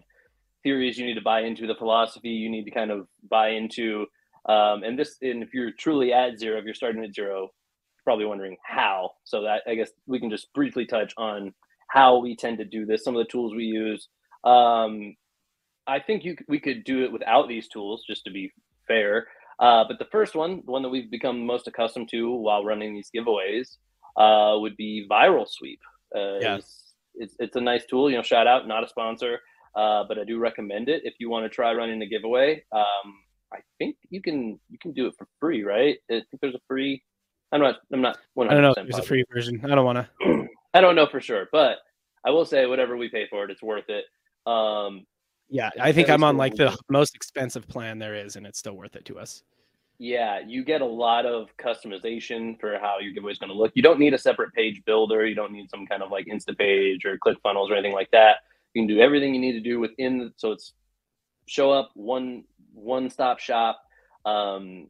theories you need to buy into, the philosophy you need to kind of buy into. Um, and this, and if you're truly at zero, if you're starting at zero, probably wondering how. So that I guess we can just briefly touch on how we tend to do this, some of the tools we use. Um, I think you we could do it without these tools, just to be fair. Uh, but the first one, the one that we've become most accustomed to while running these giveaways, uh, would be Viral Sweep. Uh, Yeah. It's, it's, a nice tool. You know, shout out, not a sponsor, uh, but I do recommend it if you want to try running a giveaway. Um, I think you can you can do it for free, right? I think there's a free. I'm not. I'm not. 100% i don't know if there's a free version i don't want to I don't know for sure, but I will say whatever we pay for it, it's worth it. Um, yeah i think i'm on like the most expensive plan there is and it's still worth it to us Yeah, you get a lot of customization for how your giveaway is going to look. You don't need a separate page builder. You don't need some kind of like Instapage or ClickFunnels or anything like that. You can do everything you need to do within. The, so it's show up one one stop shop. Um,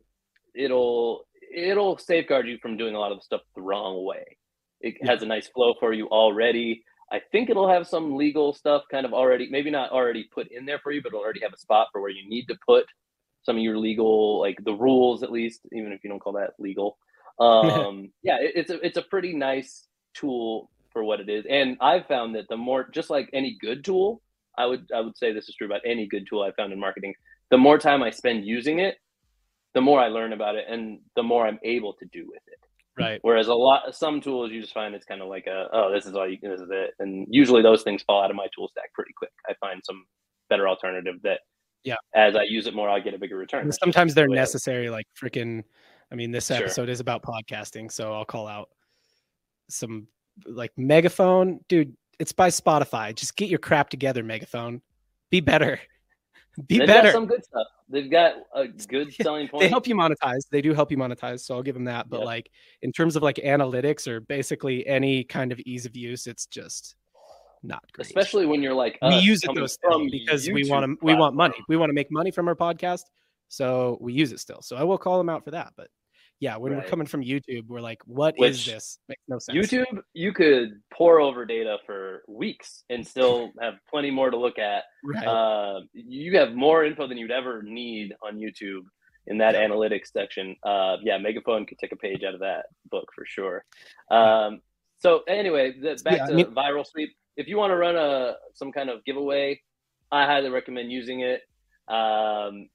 it'll it'll safeguard you from doing a lot of the stuff the wrong way. It Yeah. has a nice flow for you already. I think it'll have some legal stuff kind of already, maybe not already put in there for you, but it'll already have a spot for where you need to put some of your legal, like the rules at least, even if you don't call that legal. Um, yeah, it, it's a it's a pretty nice tool for what it is, and I've found that the more, just like any good tool, I would I would say this is true about any good tool I found in marketing. The more time I spend using it, the more I learn about it, and the more I'm able to do with it. right Whereas a lot, some tools you just find it's kind of like a, oh, this is all you, this is it, and usually those things fall out of my tool stack pretty quick. I find some better alternative that, Yeah. as I use it more, I'll get a bigger return. And sometimes they're necessary like freaking i mean this Sure. episode is about podcasting so i'll call out some like megaphone dude it's by spotify just get your crap together megaphone be better be They've better got some good stuff. They've got a good selling point. they help you monetize they do help you monetize so i'll give them that but Yep. like in terms of like analytics or basically any kind of ease of use it's just not great especially when you're like we use it though still because we want to we want money we want to make money from our podcast so we use it still so i will call them out for that but yeah when we're coming from youtube we're like what is Which this makes no sense YouTube, you could pore over data for weeks and still have plenty more to look at. right Uh, you have more info than you'd ever need on YouTube in that Yeah. analytics section. Uh, yeah, Megaphone could take a page out of that book for sure. Um, so anyway, the, back Yeah, I to mean- viral sweep. If you want to run a some kind of giveaway, I highly recommend using it. Um,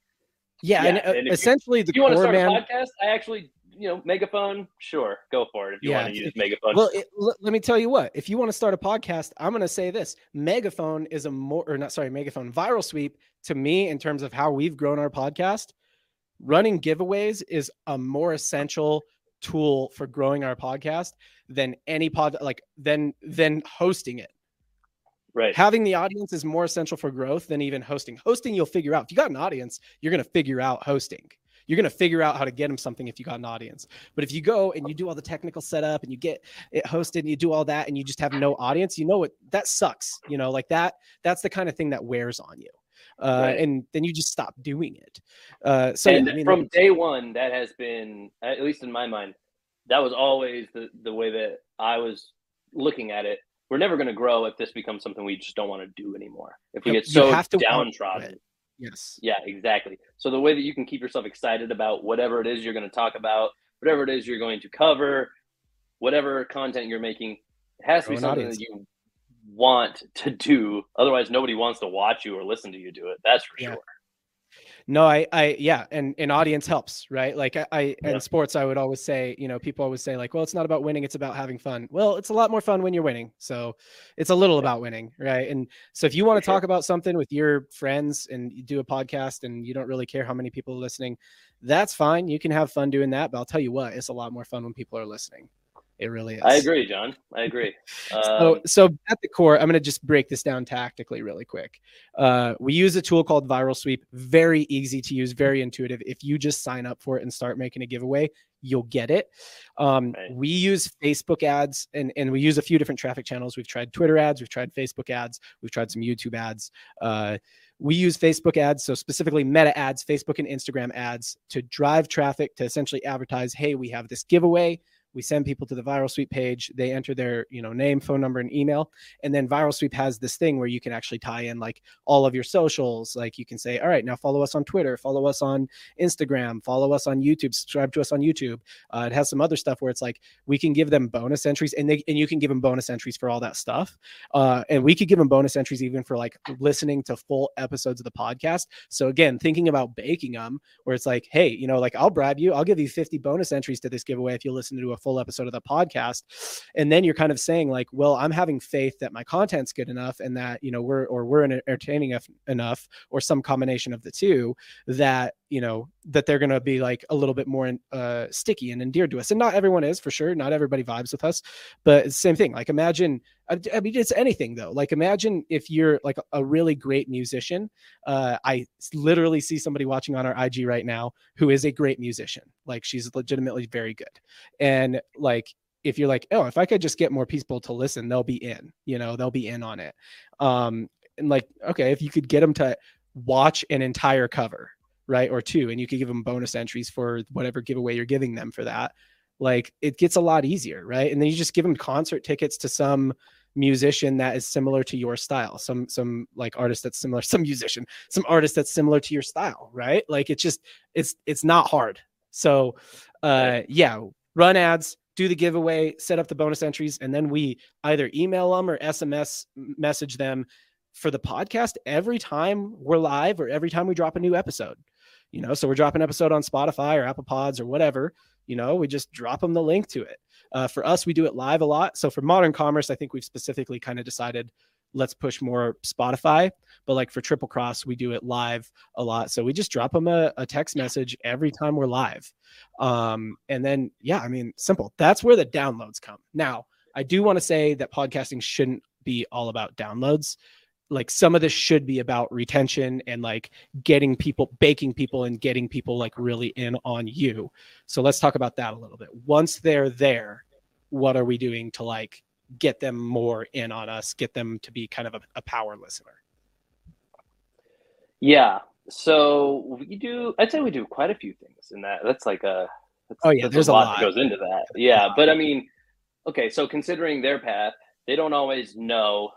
yeah, yeah, and, uh, and you- essentially the if you want to start man a podcast, I actually, you know, Megaphone, sure, go for it. If you Yeah, want to use Megaphone, Well, it, l- let me tell you what. If you want to start a podcast, I'm going to say this: Megaphone is a more, or not sorry, Megaphone Viral Sweep to me in terms of how we've grown our podcast. Running giveaways is a more essential tool for growing our podcast than any pod like than than hosting it. Right. Having the audience is more essential for growth than even hosting. Hosting, you'll figure out. If you got an audience, you're going to figure out hosting. You're going to figure out how to get them something if you got an audience. But if you go and you do all the technical setup and you get it hosted and you do all that and you just have no audience, you know what? That sucks. You know, like that. That's the kind of thing that wears on you. Uh, Right. And then you just stop doing it. Uh, so I mean, from day one, that has been, at least in my mind, that was always the, the way that I was looking at it. We're never going to grow if this becomes something we just don't want to do anymore. If we get you so have to want to do downtrodden. yes. Yeah, exactly. So the way that you can keep yourself excited about whatever it is you're going to talk about, whatever it is you're going to cover, whatever content you're making, it has to be something audience. that you want to do. Otherwise, nobody wants to watch you or listen to you do it. That's for Yeah. sure. No, I, I, yeah, and an audience helps, right? Like I, I Yeah. in sports, I would always say, you know, people always say like, well, it's not about winning, it's about having fun. Well, it's a lot more fun when you're winning, so it's a little about winning, right? And so if you want to sure. talk about something with your friends and you do a podcast and you don't really care how many people are listening, that's fine. You can have fun doing that, but I'll tell you what, it's a lot more fun when people are listening. It really is. I agree, John. I agree. So, Um, so at the core, I'm going to just break this down tactically really quick. Uh, we use a tool called Viral Sweep. Very easy to use, very intuitive. If you just sign up for it and start making a giveaway, you'll get it. Um, Right. We use Facebook ads and, and we use a few different traffic channels. We've tried Twitter ads, we've tried Facebook ads, we've tried some YouTube ads. Uh, we use Facebook ads, so specifically meta ads, Facebook and Instagram ads to drive traffic to essentially advertise, hey, we have this giveaway. We send people to the Viral Sweep page. They enter their, you know, name, phone number, and email. And then Viral Sweep has this thing where you can actually tie in like all of your socials. Like you can say, all right, now follow us on Twitter, follow us on Instagram, follow us on YouTube, subscribe to us on YouTube. Uh, it has some other stuff where it's like we can give them bonus entries, and they and you can give them bonus entries for all that stuff. Uh, and we could give them bonus entries even for like listening to full episodes of the podcast. So again, thinking about baking them, where it's like, hey, you know, like I'll bribe you, I'll give you 50 bonus entries to this giveaway if you listen to a full episode of the podcast. And then you're kind of saying like, well, I'm having faith that my content's good enough and that, you know, we're or we're entertaining enough- or some combination of the two that, you know, that they're going to be like a little bit more uh, sticky and endeared to us. And not everyone is for sure. Not everybody vibes with us, but it's the same thing. Like imagine, I I mean, it's anything though. Like imagine if you're like a really great musician. Uh, I literally see somebody watching on our IG right now who is a great musician. Like she's legitimately very good. And like, if you're like, oh, if I could just get more people to listen, they'll be in, you know, they'll be in on it. Um, and like, okay, if you could get them to watch an entire cover, right, or two, and you could give them bonus entries for whatever giveaway you're giving them for that, like it gets a lot easier, right? And then you just give them concert tickets to some musician that is similar to your style, some some like artist that's similar, some musician, some artist that's similar to your style, right? Like it's just it's it's not hard. So, uh, yeah, run ads, do the giveaway, set up the bonus entries, and then we either email them or SMS message them for the podcast every time we're live or every time we drop a new episode. You know, so we're dropping an episode on Spotify or Apple Pods or whatever. You know, we just drop them the link to it. Uh, for us, we do it live a lot. So for modern commerce, I think we've specifically kind of decided let's push more Spotify. But like for Triple Cross, we do it live a lot. So we just drop them a, a text message every time we're live. Um, and then, yeah, I mean, simple. That's where the downloads come. Now, I do want to say that podcasting shouldn't be all about downloads. Like some of this should be about retention and like getting people, baking people, and getting people like really in on you. So let's talk about that a little bit. Once they're there, what are we doing to like get them more in on us, get them to be kind of a, a power listener? Yeah. So we do. I'd say we do quite a few things in that. That's like a. That's, Oh, yeah, there's a lot, lot. that goes into that. Yeah, but I mean, okay. So considering their path, they don't always know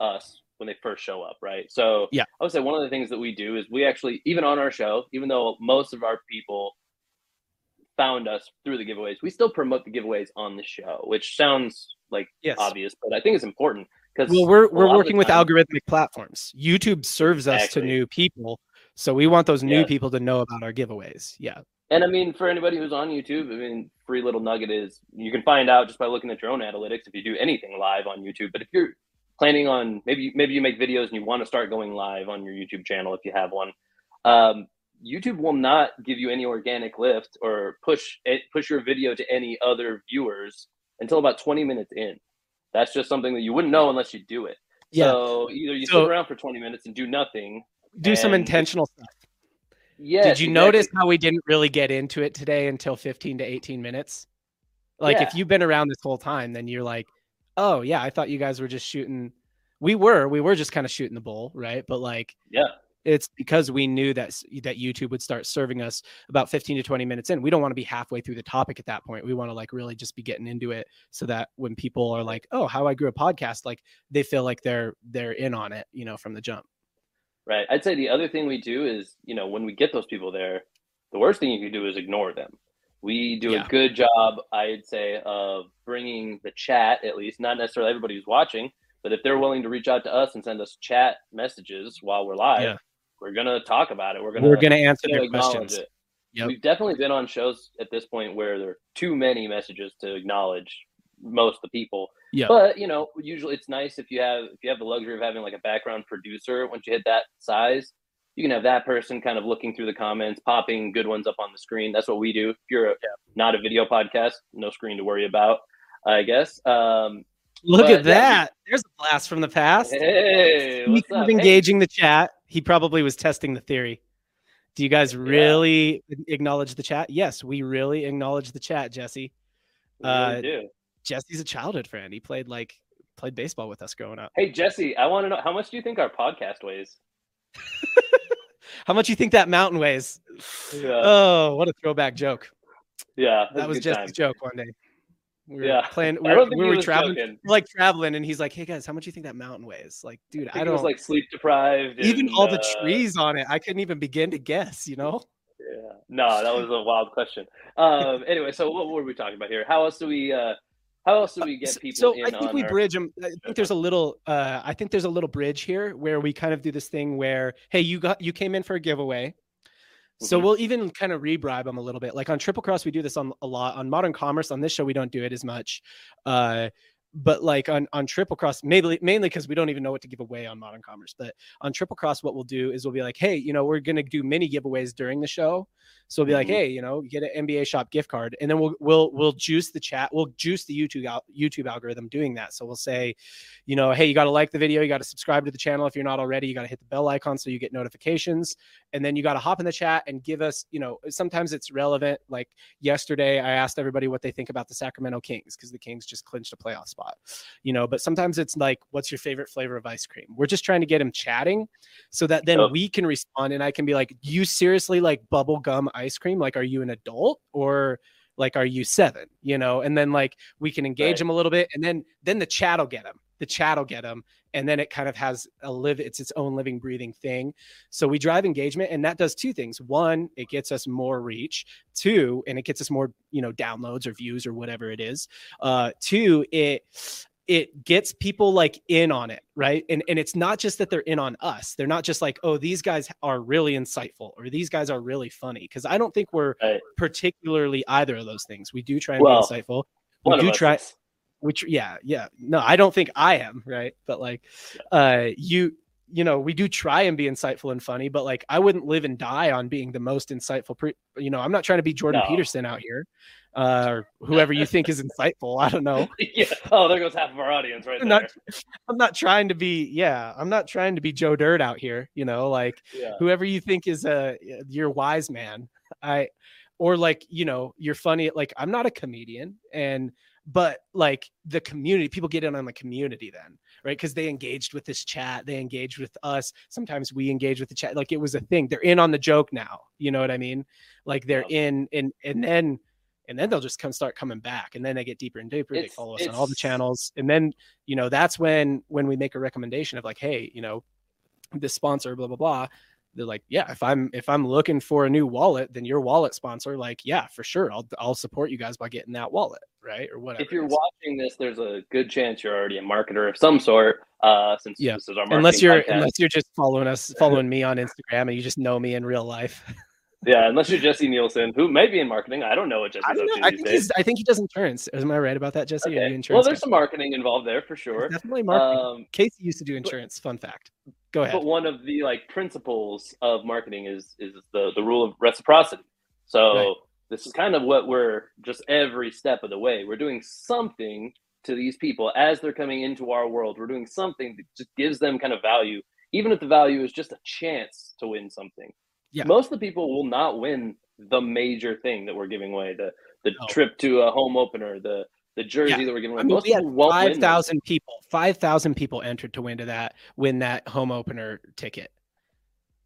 us when they first show up, right? So Yeah. I would say one of the things that we do is we actually, even on our show, even though most of our people found us through the giveaways, we still promote the giveaways on the show, which sounds like Yes. obvious, but I think it's important because Well, we're we're working with time- algorithmic platforms. YouTube serves us Exactly. to new people, so we want those new people to know about our giveaways. Yeah, And I mean, for anybody who's on YouTube, I mean, free little nugget is you can find out just by looking at your own analytics if you do anything live on YouTube. But if you're planning on maybe maybe you make videos and you want to start going live on your YouTube channel if you have one, um, YouTube will not give you any organic lift or push it push your video to any other viewers until about 20 minutes in. That's just something that you wouldn't know unless you do it. Yeah. So either you So- sit around for 20 minutes and do nothing. Do some intentional stuff. Yeah. Did you notice how we didn't really get into it today until 15 to 18 minutes? Like if you've been around this whole time, then you're like, oh yeah, I thought you guys were just shooting. We were, we were just kind of shooting the bull, right? But like, Yeah. it's because we knew that that YouTube would start serving us about 15 to 20 minutes in. We don't want to be halfway through the topic at that point. We want to like really just be getting into it so that when people are like, "Oh, how I grew a podcast," like they feel like they're they're in on it, you know, from the jump. Right. I'd say the other thing we do is, you know, when we get those people there, the worst thing you can do is ignore them. We do Yeah. a good job, I'd say, of bringing the chat, at least, not necessarily everybody who's watching, but if they're willing to reach out to us and send us chat messages while we're live, Yeah. we're going to talk about it. We're going We're to answer their questions. it. Yep. We've definitely been on shows at this point where there are too many messages to acknowledge most of the people. Yeah. But you know, usually it's nice if you have if you have the luxury of having like a background producer. Once you hit that size, you can have that person kind of looking through the comments, popping good ones up on the screen. That's what we do. If you're a, not a video podcast, no screen to worry about, I guess. Um, Look But, at yeah, that. There's a blast from the past. hey, what's Speaking up? of Hey, engaging the chat, he probably was testing the theory. Do you guys really acknowledge the chat? Yes, we really acknowledge the chat, Jesse. we really uh, do. Jesse's a childhood friend. He played like played baseball with us growing up. Hey Jesse, I want to know how much do you think our podcast weighs? How much you think that mountain weighs? Yeah, Oh, what a throwback joke. yeah, That was just time. joke one day. We were Yeah. playing. We I were, don't think we were traveling, joking. like traveling, and he's like, "Hey guys, how much do you think that mountain weighs?" Like, dude, I I, don't. it was like sleep deprived. even and, all the uh, trees on it, I couldn't even begin to guess. You know. Yeah. No, that was a wild question. Um. Anyway, so what were we talking about here? How else do we? uh How else do we get people so I think we our- bridge them. I think there's a little. Uh, I think there's a little bridge here where we kind of do this thing where, hey, you got you came in for a giveaway, so Mhm. we'll even kind of rebribe them a little bit. Like on Triple Cross, we do this on a lot. On Modern Commerce, on this show, we don't do it as much. Uh, but like on on Triple Cross, mainly mainly because we don't even know what to give away on Modern Commerce. But on Triple Cross, what we'll do is we'll be like, hey, you know, we're gonna do mini giveaways during the show. So we'll be like, Mhm. hey, you know, get an NBA shop gift card, and then we'll we'll we'll juice the chat. We'll juice the YouTube al- YouTube algorithm doing that. So we'll say, you know, hey, you got to like the video, you got to subscribe to the channel if you're not already, you got to hit the bell icon so you get notifications, and then you got to hop in the chat and give us, you know, sometimes it's relevant. Like yesterday, I asked everybody what they think about the Sacramento Kings because the Kings just clinched a playoff spot, you know. But sometimes it's like, what's your favorite flavor of ice cream? We're just trying to get them chatting so that then Yep. we can respond and I can be like, you seriously like bubble gum ice cream? Like, are you an adult or like are you seven? You know, and then like we can engage Right. them a little bit, and then then the chat will get them. The chat will get them, and then it kind of has a live. It's its own living, breathing thing. So we drive engagement, and that does two things. One, it gets us more reach. Two, and it gets us more, you know, downloads or views or whatever it is. Uh, two, it it gets people like in on it right? And and it's not just that they're in on us. They're not just like oh these guys are really insightful or these guys are really funny because i don't think we're Right. particularly either of those things. We do try and Well, be insightful. We do try is. which yeah yeah. No i don't think i am right? But like uh you you know we do try and be insightful and funny but like i wouldn't live and die on being the most insightful pre- you know i'm not trying to be jordan No. peterson out here uh or whoever you think is insightful i don't know yeah. Oh, there goes half of our audience right I'm there. not I'm not trying to be yeah, I'm not trying to be Joe Dirt out here, you know, like yeah. whoever you think is a your wise man. I or like, you know, you're funny like I'm not a comedian and but like the community people get in on the community then right? Because they engaged with this chat they engaged with us. Sometimes we engage with the chat. Like it was a thing. They're in on the joke now you know what i mean? Like they're in and and then and then they'll just come start coming back and then they get deeper and deeper they follow us on all the channels and then you know that's when when we make a recommendation of like hey you know this sponsor blah blah blah they're like yeah if i'm if i'm looking for a new wallet then your wallet sponsor like yeah for sure i'll i'll support you guys by getting that wallet right or whatever If you're watching this, there's a good chance you're already a marketer of some sort. Uh, since Yeah. this is our marketing unless you're podcast. unless you're just following us following me on instagram and you just know me in real life Yeah, unless you're Jesse Nielsen, who may be in marketing. I don't know what Jesse's I, up to I think days. he's, I think he does insurance. Am I right about that, Jesse? Are you Okay. insurance Well, there's some marketing involved there for sure. definitely marketing. Um, Casey used to do insurance. Fun fact. Go ahead. but one of the like principles of marketing is is the the rule of reciprocity. So Right. this is kind of what we're just every step of the way. We're doing something to these people as they're coming into our world. We're doing something that just gives them kind of value, even if the value is just a chance to win something. Yeah. Most of the people will not win the major thing that we're giving away the the No. trip to a home opener, the the jersey Yeah. that we're giving away. I mean, Most we had people won't win. five people. Five thousand people entered to win to that win that home opener ticket,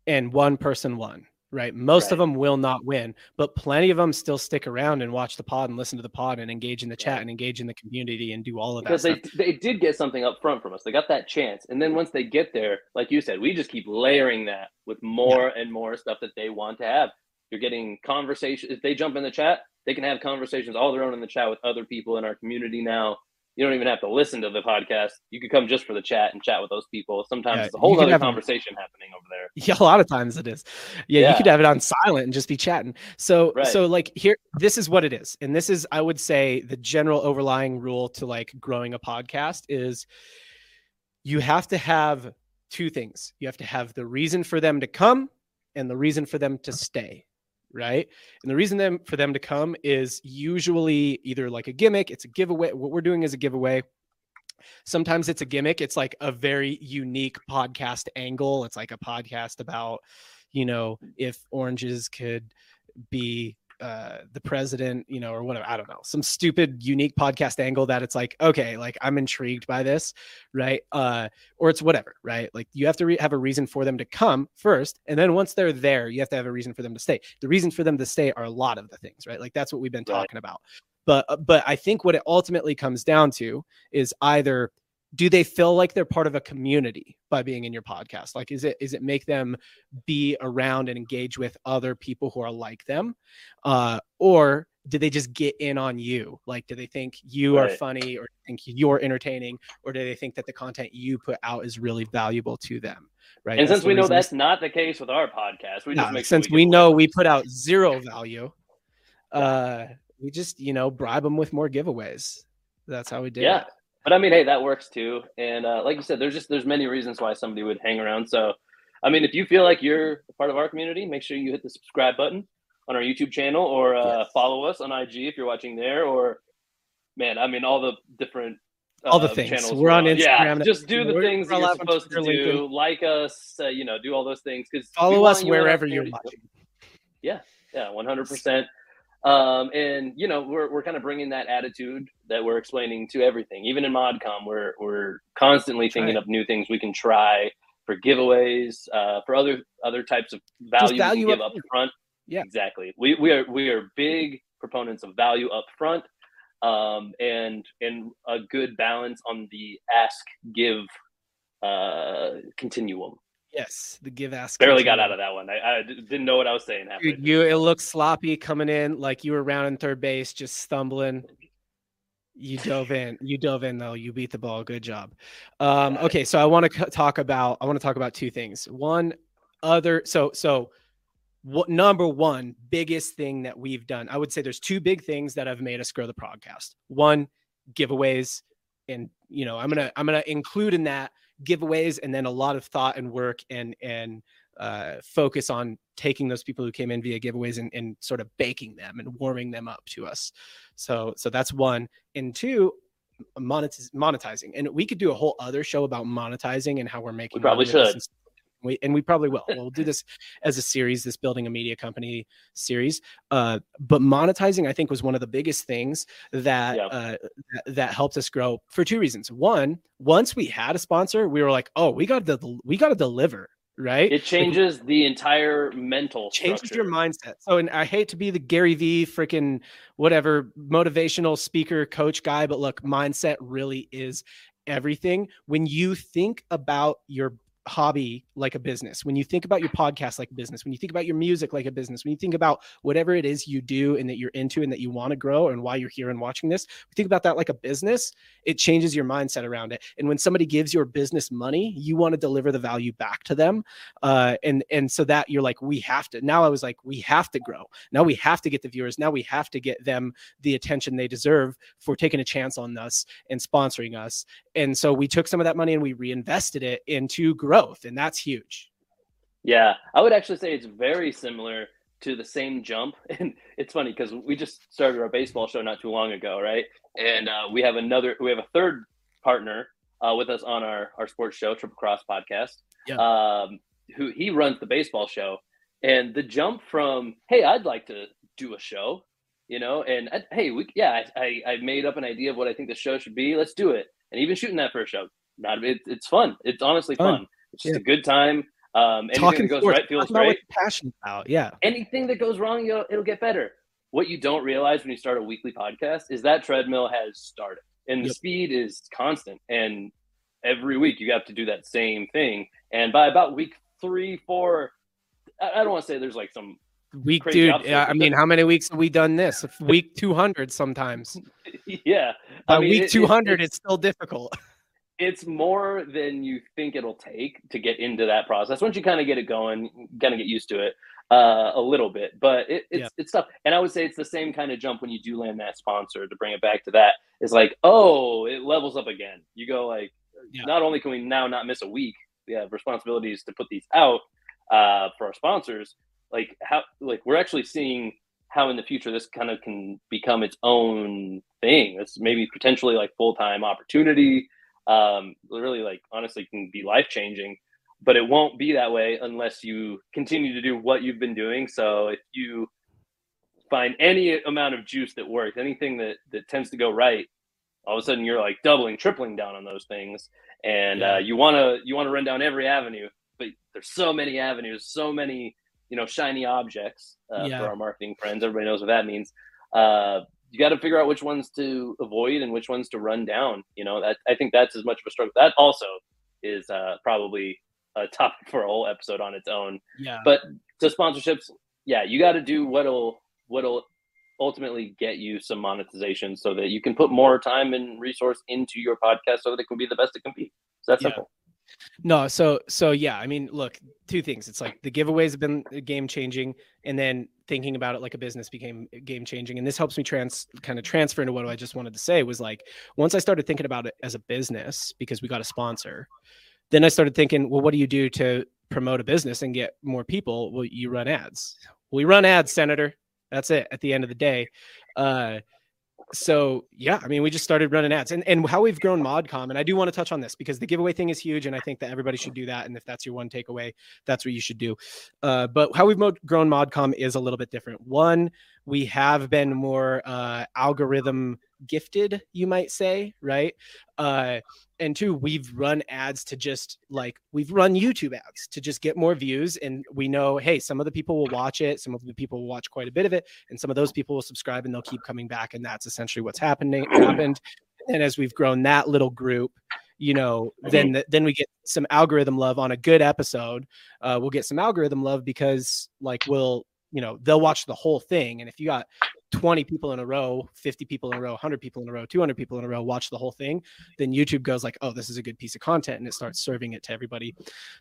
and one person won. Right. Most of them will not win, but plenty of them still stick around and watch the pod and listen to the pod and engage in the chat and engage in the community and do all of that. because they they did get something up front from us. They got that chance, and then once they get there, like you said, we just keep layering that with more and more stuff that they want to have. You're getting conversations. If they jump in the chat, they can have conversations all their own in the chat with other people in our community. Now you don't even have to listen to the podcast. You could come just for the chat and chat with those people. Sometimes Yeah, it's a whole other conversation happening over there. Yeah, a lot of times it is. Yeah, you could have it on silent and just be chatting. So Right. so like here this is what it is. And this is I would say the general overlying rule to like growing a podcast is you have to have two things. You have to have the reason for them to come and the reason for them to stay, right? And the reason them for them to come is usually either like a gimmick, it's a giveaway. What we're doing is a giveaway. Sometimes it's a gimmick. It's like a very unique podcast angle. It's like a podcast about, you know, if oranges could be uh the president you know or whatever i don't know some stupid unique podcast angle that it's like okay like i'm intrigued by this right? Uh or it's whatever right? Like you have to re- have a reason for them to come first and then once they're there you have to have a reason for them to stay. The reason for them to stay are a lot of the things right? Like that's what we've been Right. talking about. But uh, but i think what it ultimately comes down to is either do they feel like they're part of a community by being in your podcast? Like is it is it make them be around and engage with other people who are like them? Uh or do they just get in on you? Like do they think you are funny or think you're entertaining? Or do they think that the content you put out is really valuable to them right? And That's since we know that's not the case with our podcast, we Yeah, just make sure since give we away know we put out zero value uh we just you know bribe them with more giveaways. That's how we did yeah. it. But i mean hey that works too and uh, like you said there's just there's many reasons why somebody would hang around so i mean if you feel like you're a part of our community make sure you hit the subscribe button on our youtube channel or uh, Yes. follow us on ig if you're watching there or man i mean all the different All the uh, things. channels We're on yeah Instagram. just do the We're- things we're you're supposed to Twitter, do like us uh, you know do all those things because follow us wherever you're watching Yeah, yeah, one hundred percent. Um, and you know, we're we're kind of bringing that attitude that we're explaining to everything. Even in ModCom, we're we're constantly thinking Right. of new things we can try for giveaways, uh, for other other types of value, we value can give up up front. Yeah. exactly. We we are we are big proponents of value up front, um, and and a good balance on the ask give uh continuum. Yes the give ask Barely got out of that one. I didn't know what I was saying. Dude, you it looks sloppy coming in like you were rounding third base just stumbling. You dove in. You dove in though. You beat the ball. Good job. Um okay so i want to talk about i want to talk about two things. One other so so what number one biggest thing that we've done i would say there's two big things that have made us grow the podcast. One giveaways and you know i'm gonna i'm gonna include in that giveaways and then a lot of thought and work and and uh, focus on taking those people who came in via giveaways and, and sort of baking them and warming them up to us. So so that's one. And two, monetiz- monetizing. And we could do a whole other show about monetizing and how we're making. probably with this should. And. We, and we probably will. We'll do this as a series, this building a media company series. Uh, but monetizing, I think, was one of the biggest things that Yeah. uh, that, that helped us grow for two reasons. One, once we had a sponsor, we were like, oh, we got to we got to deliver, right? It changes the entire mental changes structure. your mindset. So, and I hate to be the Gary V freaking whatever motivational speaker, coach guy, but look, mindset really is everything. When you think about your hobby like a business, when you think about your podcast like a business, when you think about your music like a business, when you think about whatever it is you do and that you're into and that you want to grow and why you're here and watching this, we think about that like a business, it changes your mindset around it. And when somebody gives your business money, you want to deliver the value back to them. Uh, and and so that you're like, we have to. Now I was like, we have to grow. Now we have to get the viewers. Now we have to get them the attention they deserve for taking a chance on us and sponsoring us. And so we took some of that money and we reinvested it into growth, and that's huge. Yeah, I would actually say it's very similar to the same jump. And it's funny because we just started our baseball show not too long ago, right? And uh, we have another, we have a third partner uh, with us on our our sports show, Triple Cross Podcast. Yeah. Um, who he runs the baseball show, and the jump from hey, I'd like to do a show, you know, and uh, hey, we yeah, I, I made up an idea of what I think the show should be. Let's do it. And even shooting that first show, not it, it's fun. It's honestly fun. fun. It's just yeah. a good time. Um, anything Talking that goes sports, right feels great. passionate about, yeah. Anything that goes wrong, you'll, it'll get better. What you don't realize when you start a weekly podcast is that treadmill has started, and the speed is constant. And every week you have to do that same thing. And by about week three, four, I, don't want to say there's like some week, dude. Yeah, I mean, how many weeks have we done this? Week two hundred sometimes. yeah, by I mean, week two hundred, it, it's, it's still difficult. it's more than you think it'll take to get into that process. Once you kind of get it going, kind of get used to it uh, a little bit. But it, it's yeah. it's tough, and I would say it's the same kind of jump when you do land that sponsor. To bring it back to that, is like, oh, it levels up again. You go like, yeah. not only can we now not miss a week, we have responsibilities to put these out uh, for our sponsors. Like how, like we're actually seeing how in the future this kind of can become its own thing. It's maybe potentially like full time opportunity um, really like honestly can be life changing but it won't be that way unless you continue to do what you've been doing so if you find any amount of juice that works anything that that tends to go right all of a sudden you're like doubling tripling down on those things and yeah. uh, you want to you want to run down every avenue but there's so many avenues so many you know shiny objects uh, yeah. for our marketing friends everybody knows what that means uh, you got to figure out which ones to avoid and which ones to run down. You know, that I think that's as much of a struggle. That also is uh, probably a topic for a whole episode on its own. Yeah. But to sponsorships, yeah, you got to do what'll what'll ultimately get you some monetization so that you can put more time and resource into your podcast so that it can be the best it can be. So that's yeah. simple. No, so so yeah, I mean, look, two things. It's like the giveaways have been game changing, and then thinking about it like a business became game changing. And this helps me trans kind of transfer into what I just wanted to say was like once I started thinking about it as a business because we got a sponsor, then I started thinking, well, what do you do to promote a business and get more people? Well, you run ads. We run ads, Senator. That's it. At the end of the day, uh, so yeah, I mean, we just started running ads and, and how we've grown ModCom. And I do want to touch on this because the giveaway thing is huge. And I think that everybody should do that. And if that's your one takeaway, that's what you should do. Uh, but how we've mod- grown ModCom is a little bit different. One, we have been more uh, algorithm gifted, you might say, right? Uh, and two, we've run ads to just like we've run YouTube ads to just get more views. And we know, hey, some of the people will watch it, some of the people will watch quite a bit of it, and some of those people will subscribe and they'll keep coming back. And that's essentially what's happening happened. And as we've grown that little group, you know, then the, then we get some algorithm love on a good episode. Uh, we'll get some algorithm love because like we'll you know they'll watch the whole thing and if you got 20 people in a row 50 people in a row 100 people in a row 200 people in a row watch the whole thing then youtube goes like oh this is a good piece of content and it starts serving it to everybody.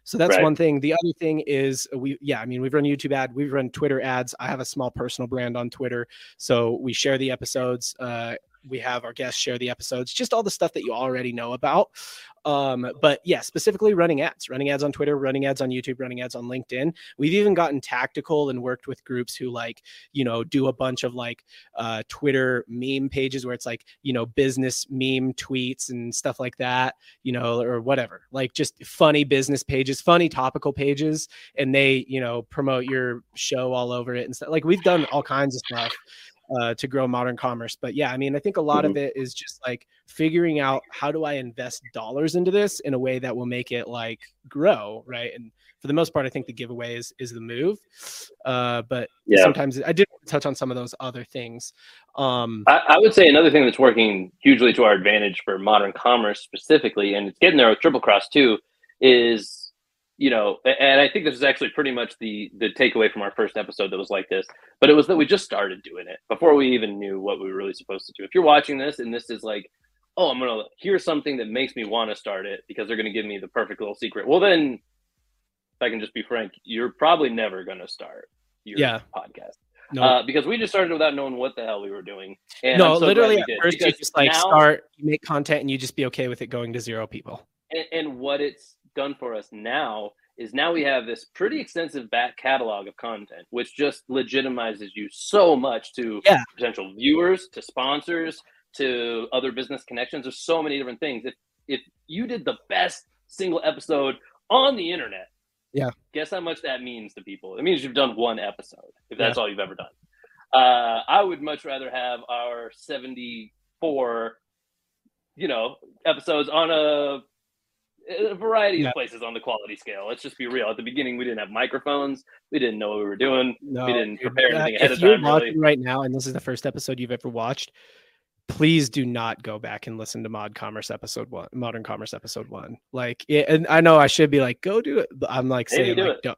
So that's right. one thing. The other thing is we yeah i mean we've run youtube ad we've run twitter ads. I have a small personal brand on twitter so we share the episodes uh, we have our guests share the episodes, just all the stuff that you already know about. Um, but yeah, specifically running ads, running ads on Twitter, running ads on YouTube, running ads on LinkedIn. We've even gotten tactical and worked with groups who like, you know, do a bunch of like uh, Twitter meme pages where it's like, you know, business meme tweets and stuff like that, you know, or whatever, like just funny business pages, funny topical pages, and they, you know, promote your show all over it and stuff. Like we've done all kinds of stuff uh, to grow modern commerce. But yeah, I mean, I think a lot mm-hmm. of it is just like figuring out how do I invest dollars into this in a way that will make it like grow, right? And for the most part, I think the giveaway is is the move. Uh, but yeah. sometimes I did touch on some of those other things. Um, I, I, would say another thing that's working hugely to our advantage for modern commerce specifically, and it's getting there with Triple Cross too, is you know, and I think this is actually pretty much the the takeaway from our first episode that was like this, but it was that we just started doing it before we even knew what we were really supposed to do. If you're watching this and this is like, oh, I'm gonna hear something that makes me want to start it because they're gonna give me the perfect little secret. Well, then, if I can just be frank, you're probably never gonna start your Yeah. podcast. No, Uh, because we just started without knowing what the hell we were doing. And no so literally at first you just like now- start, you make content, and you just be okay with it going to zero people. and, and what it's done for us now is now we have this pretty extensive back catalog of content which just legitimizes you so much to Yeah. potential viewers to sponsors to other business connections. There's so many different things. If if you did the best single episode on the internet Yeah. guess how much that means to people? It means you've done one episode if that's all you've ever done. Uh, i would much rather have our 74 you know episodes on a a variety Yeah. of places on the quality scale. Let's just be real. At the beginning, we didn't have microphones. We didn't know what we were doing. No, we didn't prepare anything ahead of time. Really. watching right now, and this is the first episode you've ever watched, please do not go back and listen to Mod Commerce episode one, Modern Commerce episode one. Like, it, and I know I should be like, go do it, but I'm like Maybe saying, like, it. don't.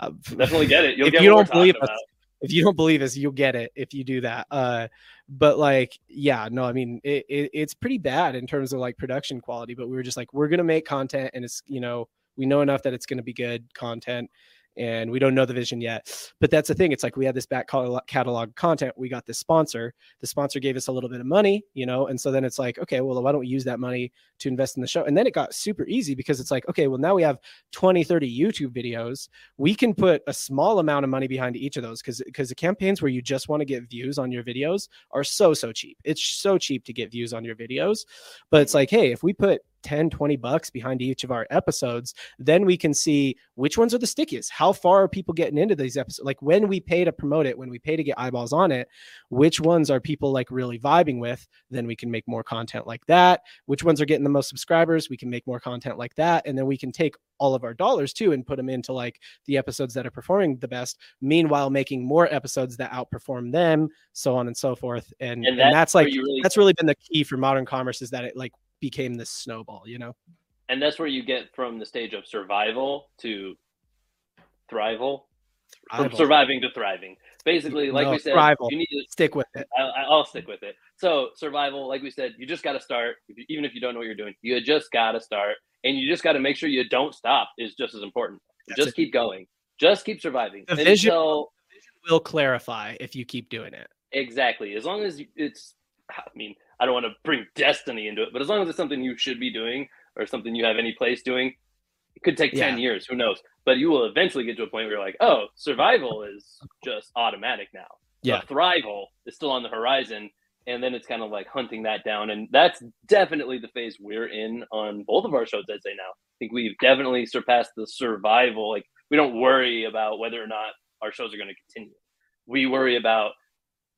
Uh, Definitely get it. You'll if get you don't believe us, about. if you don't believe us, you'll get it if you do that. Uh, but like, yeah, no, I mean, it, it, it's pretty bad in terms of like production quality. But we were just like, we're gonna make content, and it's you know, we know enough that it's gonna be good content, and we don't know the vision yet. But that's the thing. It's like we had this back catalog content. We got this sponsor. The sponsor gave us a little bit of money, you know, and so then it's like, okay, well, why don't we use that money to invest in the show? And then it got super easy because it's like, okay, well, now we have 20, 30 YouTube videos we can put a small amount of money behind each of those because because the campaigns where you just want to get views on your videos are so so cheap it's so cheap to get views on your videos but it's like hey if we put 10 20 bucks behind each of our episodes then we can see which ones are the stickiest. How far are people getting into these episodes? Like when we pay to promote it when we pay to get eyeballs on it which ones are people like really vibing with? Then we can make more content like that. Which ones are getting the most subscribers? We can make more content like that. And then we can take all of our dollars too and put them into like the episodes that are performing the best meanwhile making more episodes that outperform them so on and so forth. And, and, And that's like really that's really been the key for modern commerce is that it like became this snowball you know and that's where you get from the stage of survival to thrival, from surviving to thriving. Basically, like No, we said, thrival. you need to stick with it I, I- I'll stick with it. So survival, like we said, you just got to start. Even if you don't know what you're doing, you just got to start, and you just got to make sure you don't stop. Is just as important. That's just it. keep going. Just keep surviving The vision- until will clarify if you keep doing it exactly. As long as it's, I mean, I don't want to bring destiny into it, but as long as it's something you should be doing or something you have any place doing, it could take ten years. Who knows? But you will eventually get to a point where you're like, oh, survival is just automatic now. Yeah. But thrival is still on the horizon. And then it's kind of like hunting that down. And that's definitely the phase we're in on both of our shows, I'd say now. I think we've definitely surpassed the survival. Like, we don't worry about whether or not our shows are going to continue. We worry about,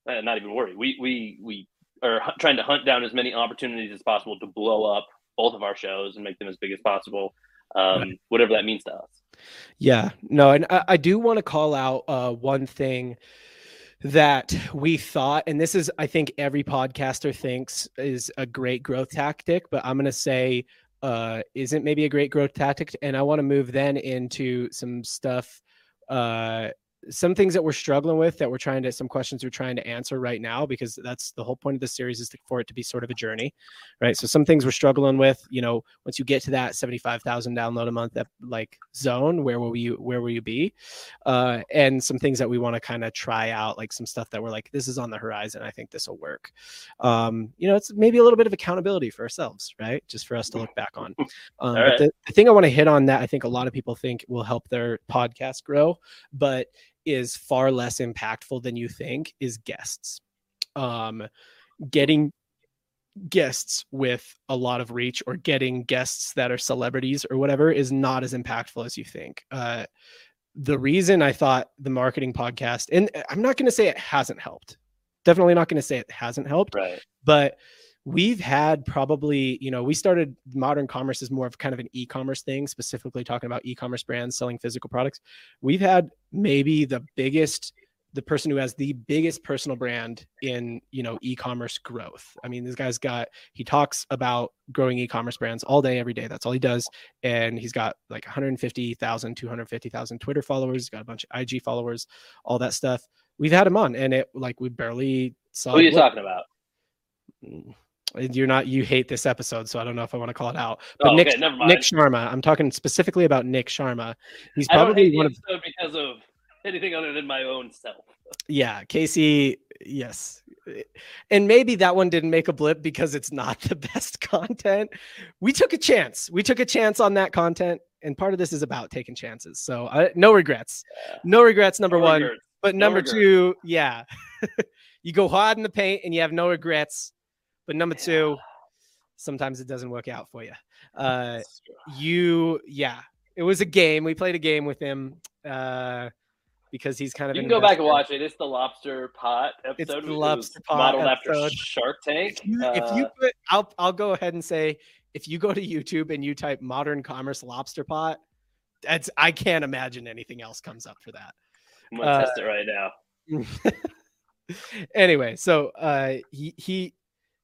uh, not even worry, we, we, we hu- trying to hunt down as many opportunities as possible to blow up both of our shows and make them as big as possible, um, whatever that means to us. Yeah, no, and I, I do want to call out uh, one thing that we thought, and this is, I think, every podcaster thinks is a great growth tactic, but I'm going to say uh, isn't maybe a great growth tactic. And I want to move then into some stuff, uh, some things that we're struggling with that we're trying to, some questions we're trying to answer right now, because that's the whole point of the series is to, for it to be sort of a journey, right? So some things we're struggling with, you know, once you get to that 75,000 download a month, that like zone, where will you, where will you be? Uh, and some things that we want to kind of try out, like some stuff that we're like, this is on the horizon. I think this will work. Um, you know, it's maybe a little bit of accountability for ourselves, right? Just for us to look back on. Um, right. the, the thing I want to hit on that I think a lot of people think will help their podcast grow, but is far less impactful than you think is guests. Um, getting guests with a lot of reach or getting guests that are celebrities or whatever is not as impactful as you think. Uh, the reason I thought the marketing podcast, and I'm not going to say it hasn't helped, definitely not going to say it hasn't helped, Right. but we've had probably you know we started modern commerce as more of kind of an e-commerce thing specifically talking about e-commerce brands selling physical products. We've had maybe the biggest the person who has the biggest personal brand in you know e-commerce growth. I mean this guy's got he talks about growing e-commerce brands all day every day. That's all he does. And he's got like 150000 250000 twitter followers. He's got a bunch of ig followers all that stuff. We've had him on and it like we barely saw Who are you talking about? Mm. You're not you hate this episode so i don't know if i want to call it out but Oh, nick okay, never mind. nick sharma i'm talking specifically about nick sharma he's I probably one of because of anything other than my own self. Yeah, Casey, yes. And maybe that one didn't make a blip because it's not the best content. We took a chance. We took a chance on that content. And part of this is about taking chances. So uh, no regrets. Yeah. No regrets, number No one. regrets. But No number regrets. two, yeah. you go hard in the paint and you have no regrets. But number two, sometimes it doesn't work out for you. Uh, you, yeah, it was a game. We played a game with him uh, because he's kind of You can go back and watch it. It's the lobster pot episode. It's the lobster pot modeled episode. after Shark Tank. if you, if you Uh, put I'll I'll go ahead and say if you go to YouTube and you type modern commerce lobster pot, that's I can't imagine anything else comes up for that. I'm gonna uh, test it right now. anyway, so uh he he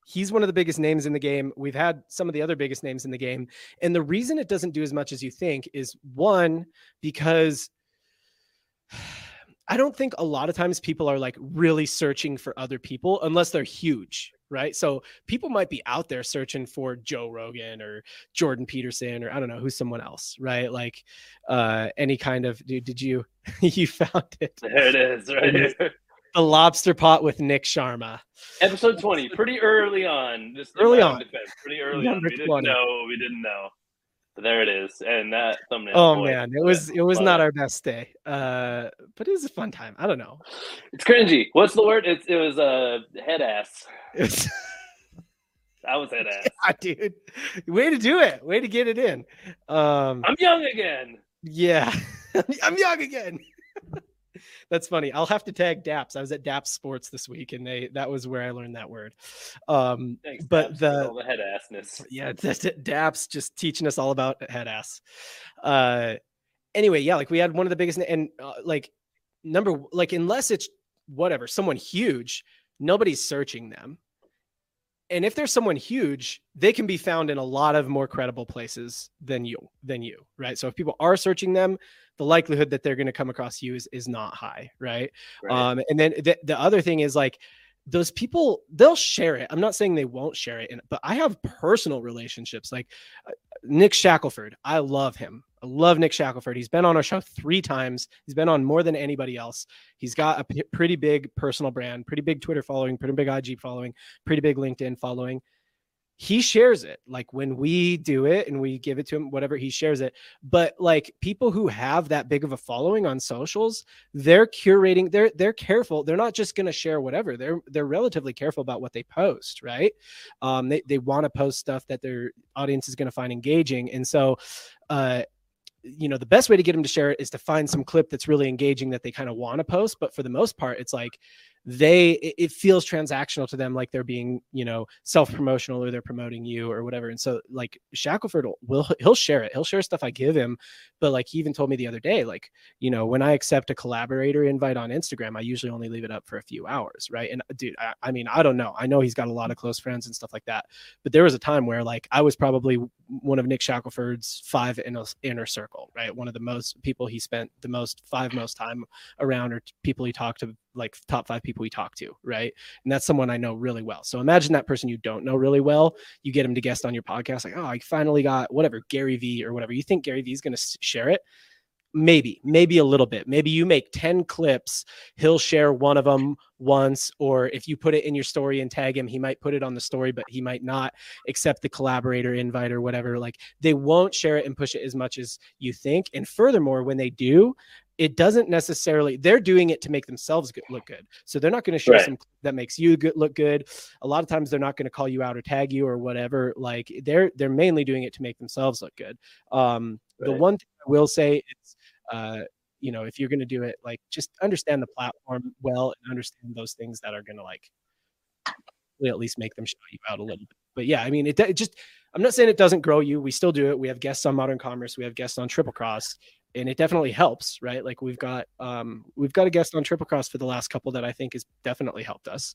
he's one of the biggest names in the game. We've had some of the other biggest names in the game. And the reason it doesn't do as much as you think is one, because I don't think a lot of times people are like really searching for other people unless they're huge, right? So people might be out there searching for Joe Rogan or Jordan Peterson or I don't know who's someone else, right? Like uh any kind of dude, did you you found it? There it is, right here. The lobster pot with Nick Sharma. Episode 20, pretty early on. In Early on. defense, pretty early Number on. We didn't know. We didn't know. But there it is, and that thumbnail. Oh boy, man, it was it was love not our best day. Uh but it was a fun time. I don't know. It's cringy. What's the word? It's, it was a uh, head ass. It's I was head ass. Ah, dude. Way to do it. Way to get it in. Um I'm young again. yeah. I'm young again. That's funny. I'll have to tag Daps. I was at Daps Sports this week and they that was where I learned that word. Um Thanks, But Babs, the- all the head assness. yeah, it's just Daps just teaching us all about head ass. Uh anyway, yeah, like we had one of the biggest and uh, like number like unless it's whatever, someone huge, nobody's searching them. And if there's someone huge, they can be found in a lot of more credible places than you than you, right? So if people are searching them, the likelihood that they're going to come across you is, is not high, right? Right? Um, and then the, the other thing is like those people, they'll share it. I'm not saying they won't share it, but I have personal relationships like uh, Nick Shackelford. I love him. I love Nick Shackelford. He's been on our show three times. He's been on more than anybody else. He's got a p- pretty big personal brand, pretty big Twitter following, pretty big IG following, pretty big LinkedIn following. He shares it like when we do it and we give it to him, whatever he shares it. But like people who have that big of a following on socials, they're curating they're they're careful they're not just to share whatever they're they're relatively careful about what they post right um they, they want to post stuff that their audience is to find engaging and so uh you know the best way to get them to share it is to find some clip that's really engaging that they kind of want to post but for the most part it's like they it, feels transactional to them like they're being you know self-promotional or they're promoting you or whatever and so like shackelford will, he'll share it he'll share stuff i give him but like he even told me the other day like you know, when I accept a collaborator invite on Instagram, I usually only leave it up for a few hours, right? And uh, dude, I, I mean, I don't know. I know he's got a lot of close friends and stuff like that, but there was a time where like I was probably one of Nick Shackelford's five inner, inner circle, right? One of the most people he spent the most five most time around, or people he talked to, like top five people he talk to, right? And that's someone I know really well. So imagine that person you don't know really well, you get him to guest on your podcast, like, oh, I finally got whatever Gary V or whatever. You think Gary V is going to share it? maybe maybe a little bit maybe you make 10 clips he'll share one of them once or if you put it in your story and tag him he might put it on the story but he might not accept the collaborator invite or whatever like they won't share it and push it as much as you think and furthermore when they do it doesn't necessarily they're doing it to make themselves good, look good. So they're not going to show Right. some that makes you good, look good. A lot of times they're not going to call you out or tag you or whatever like they're they're mainly doing it to make themselves look good. Um the one thing i will say is uh you know if you're going to do it like just understand the platform well and understand those things that are going to like at least make them shout you out a little bit. But yeah i mean it, it just i'm not saying it doesn't grow you. We still do it. We have guests on modern commerce. We have guests on triple cross and it definitely helps, right? Like we've got um, we've got a guest on Triple Cross for the last couple that I think has definitely helped us,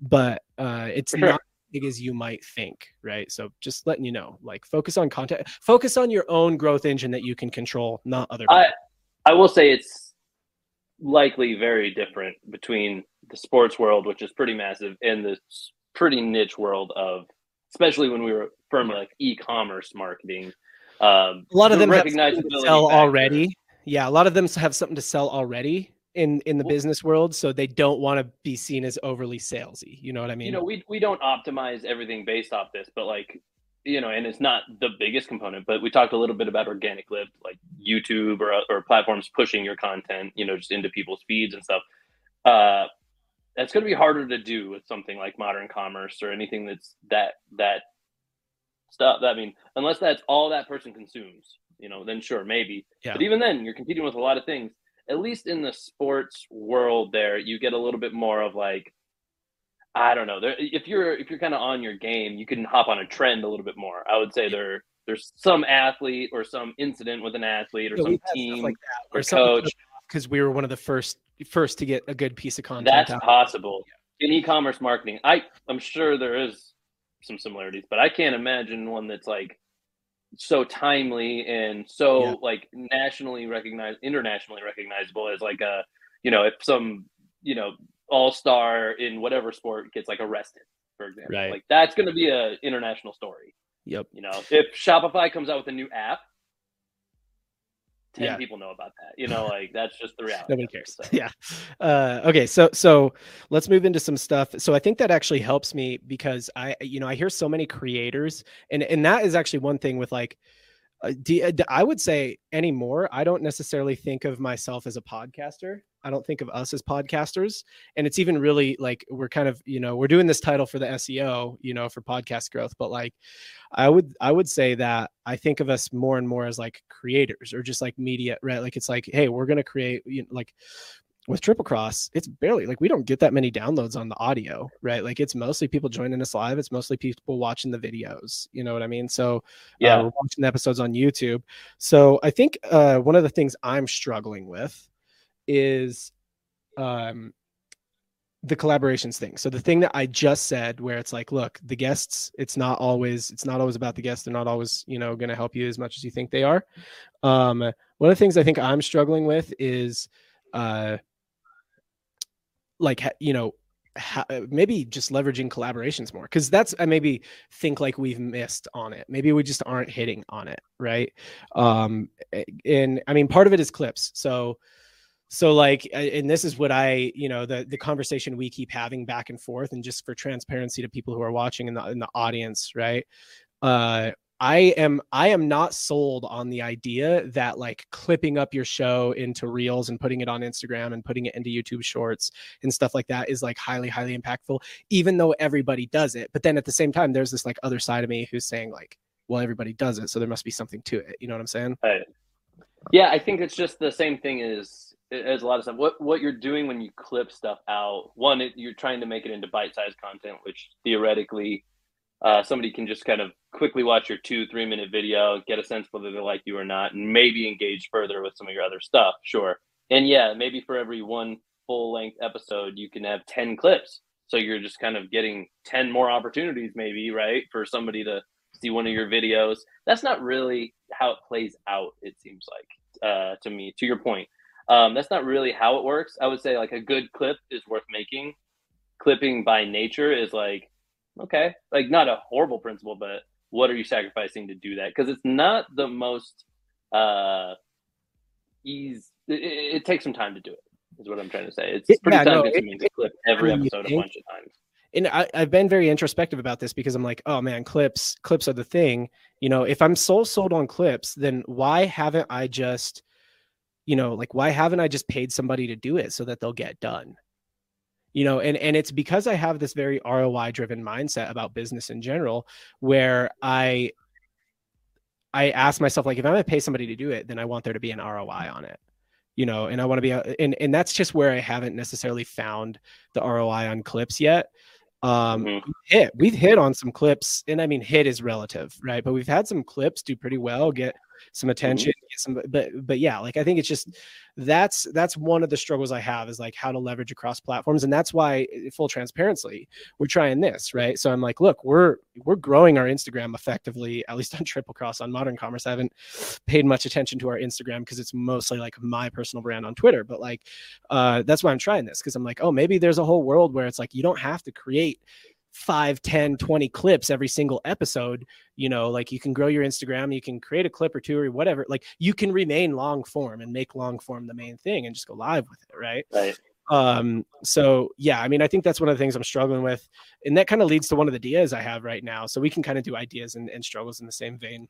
but uh, it's sure. not as big as you might think, right? So just letting you know, like focus on content, focus on your own growth engine that you can control, not other. I people. I will say it's likely very different between the sports world, which is pretty massive, and the pretty niche world of, especially when we were firmly like e-commerce marketing. Um, a lot of the them have something to sell factor- already. Yeah, a lot of them have something to sell already in in the Well- business world, so they don't want to be seen as overly salesy. You know what I mean? you know, we we don't optimize everything based off this, but like, you know, and it's not the biggest component, but we talked a little bit about organic lift, like YouTube or or platforms pushing your content, you know, just into people's feeds and stuff. Uh, that's going to be harder to do with something like modern commerce or anything that's that that stuff. I mean, unless that's all that person consumes, you know, then sure, maybe. Yeah. But even then, you're competing with a lot of things. At least in the sports world, there you get a little bit more of like I don't know. There, if you're if you're kind of on your game, you can hop on a trend a little bit more. I would say there there's some athlete or some incident with an athlete or Yeah, some we've had stuff team like or or coach. because we were one of the first first to get a good piece of content. That's out. possible in e-commerce marketing. I I'm sure there is some similarities, but I can't imagine one that's like so timely and so Yeah. like nationally recognized, internationally recognizable as like a you know if some you know all star in whatever sport gets like arrested, for example, Right. like that's going to be a international story. Yep. You know, if Shopify comes out with a new app. 10 Yeah. people know about that. You know, like that's just the reality. Nobody cares. so. Yeah. Uh, okay. So so let's move into some stuff. So I think that actually helps me because I you know I hear so many creators and and that is actually one thing with like. Uh, do, uh, I would say anymore. I don't necessarily think of myself as a podcaster. I don't think of us as podcasters. And it's even really like we're kind of, you know, we're doing this title for the SEO, you know, for podcast growth. But like I would I would say that I think of us more and more as like creators or just like media, right? Like it's like, hey, we're gonna create you know, like with triple cross it's barely like we don't get that many downloads on the audio right like it's mostly people joining us live it's mostly people watching the videos you know what i mean so Yeah. uh, we're watching the episodes on youtube so i think uh, one of the things i'm struggling with is um the collaborations thing. So the thing that i just said where it's like look the guests it's not always it's not always about the guests. They're not always you know going to help you as much as you think they are. Um one of the things i think i'm struggling with is uh like you know ha- maybe just leveraging collaborations more. Because that's i maybe think like we've missed on it. Maybe we just aren't hitting on it right? Um and i mean part of it is clips. So so like and this is what i you know the the conversation we keep having back and forth and just for transparency to people who are watching in the in the audience right? Uh I am I am not sold on the idea that like clipping up your show into reels and putting it on Instagram and putting it into YouTube shorts and stuff like that is like highly highly impactful even though everybody does it. But then at the same time there's this like other side of me who's saying like well everybody does it so there must be something to it. You know what I'm saying? Yeah, I think it's just the same thing as as a lot of stuff. What what you're doing when you clip stuff out, one, it, you're trying to make it into bite-sized content, which theoretically uh, somebody can just kind of quickly watch your two, three minute video, get a sense whether they like you or not, and maybe engage further with some of your other stuff. Sure. And yeah, maybe for every one full length episode, you can have 10 clips. So you're just kind of getting 10 more opportunities, maybe, right? For somebody to see one of your videos. That's not really how it plays out, it seems like, uh, to me, to your point. Um, that's not really how it works. I would say like a good clip is worth making. Clipping by nature is like, okay, like not a horrible principle, but what are you sacrificing to do that? Because it's not the most uh, ease. It, it, it takes some time to do it. Is what I'm trying to say. It's It- pretty yeah, time consuming to clip every episode a bunch of times. and I, I've been very introspective about this because I'm like, oh man, clips, clips are the thing. You know, if I'm so sold on clips, then why haven't I just, you know, like why haven't I just paid somebody to do it so that they'll get done? You know, and and it's because I have this very ROI driven mindset about business in general, where I I ask myself like, if I'm gonna pay somebody to do it, then I want there to be an ROI on it. You know, and I want to be, a- and and that's just where I haven't necessarily found the ROI on clips yet um Mhm. hit we've hit on some clips and i mean hit is relative right but we've had some clips do pretty well get some attention get some but but yeah like i think it's just that's that's one of the struggles i have is like how to leverage across platforms and that's why eh, full transparency we're trying this right? So i'm like look we're we're growing our instagram effectively at least on triple cross on modern commerce. I haven't paid much attention to our instagram because it's mostly like my personal brand on twitter but like uh that's why i'm trying this because i'm like oh maybe there's a whole world where it's like you don't have to create 5 10 20 clips every single episode you know like you can grow your instagram you can create a clip or two or whatever like you can remain long form and make long form the main thing and just go live with it right? Right. Um so yeah i mean i think that's one of the things i'm struggling with and that kind of leads to one of the ideas i have right now. So we can kind of do ideas and, and struggles in the same vein.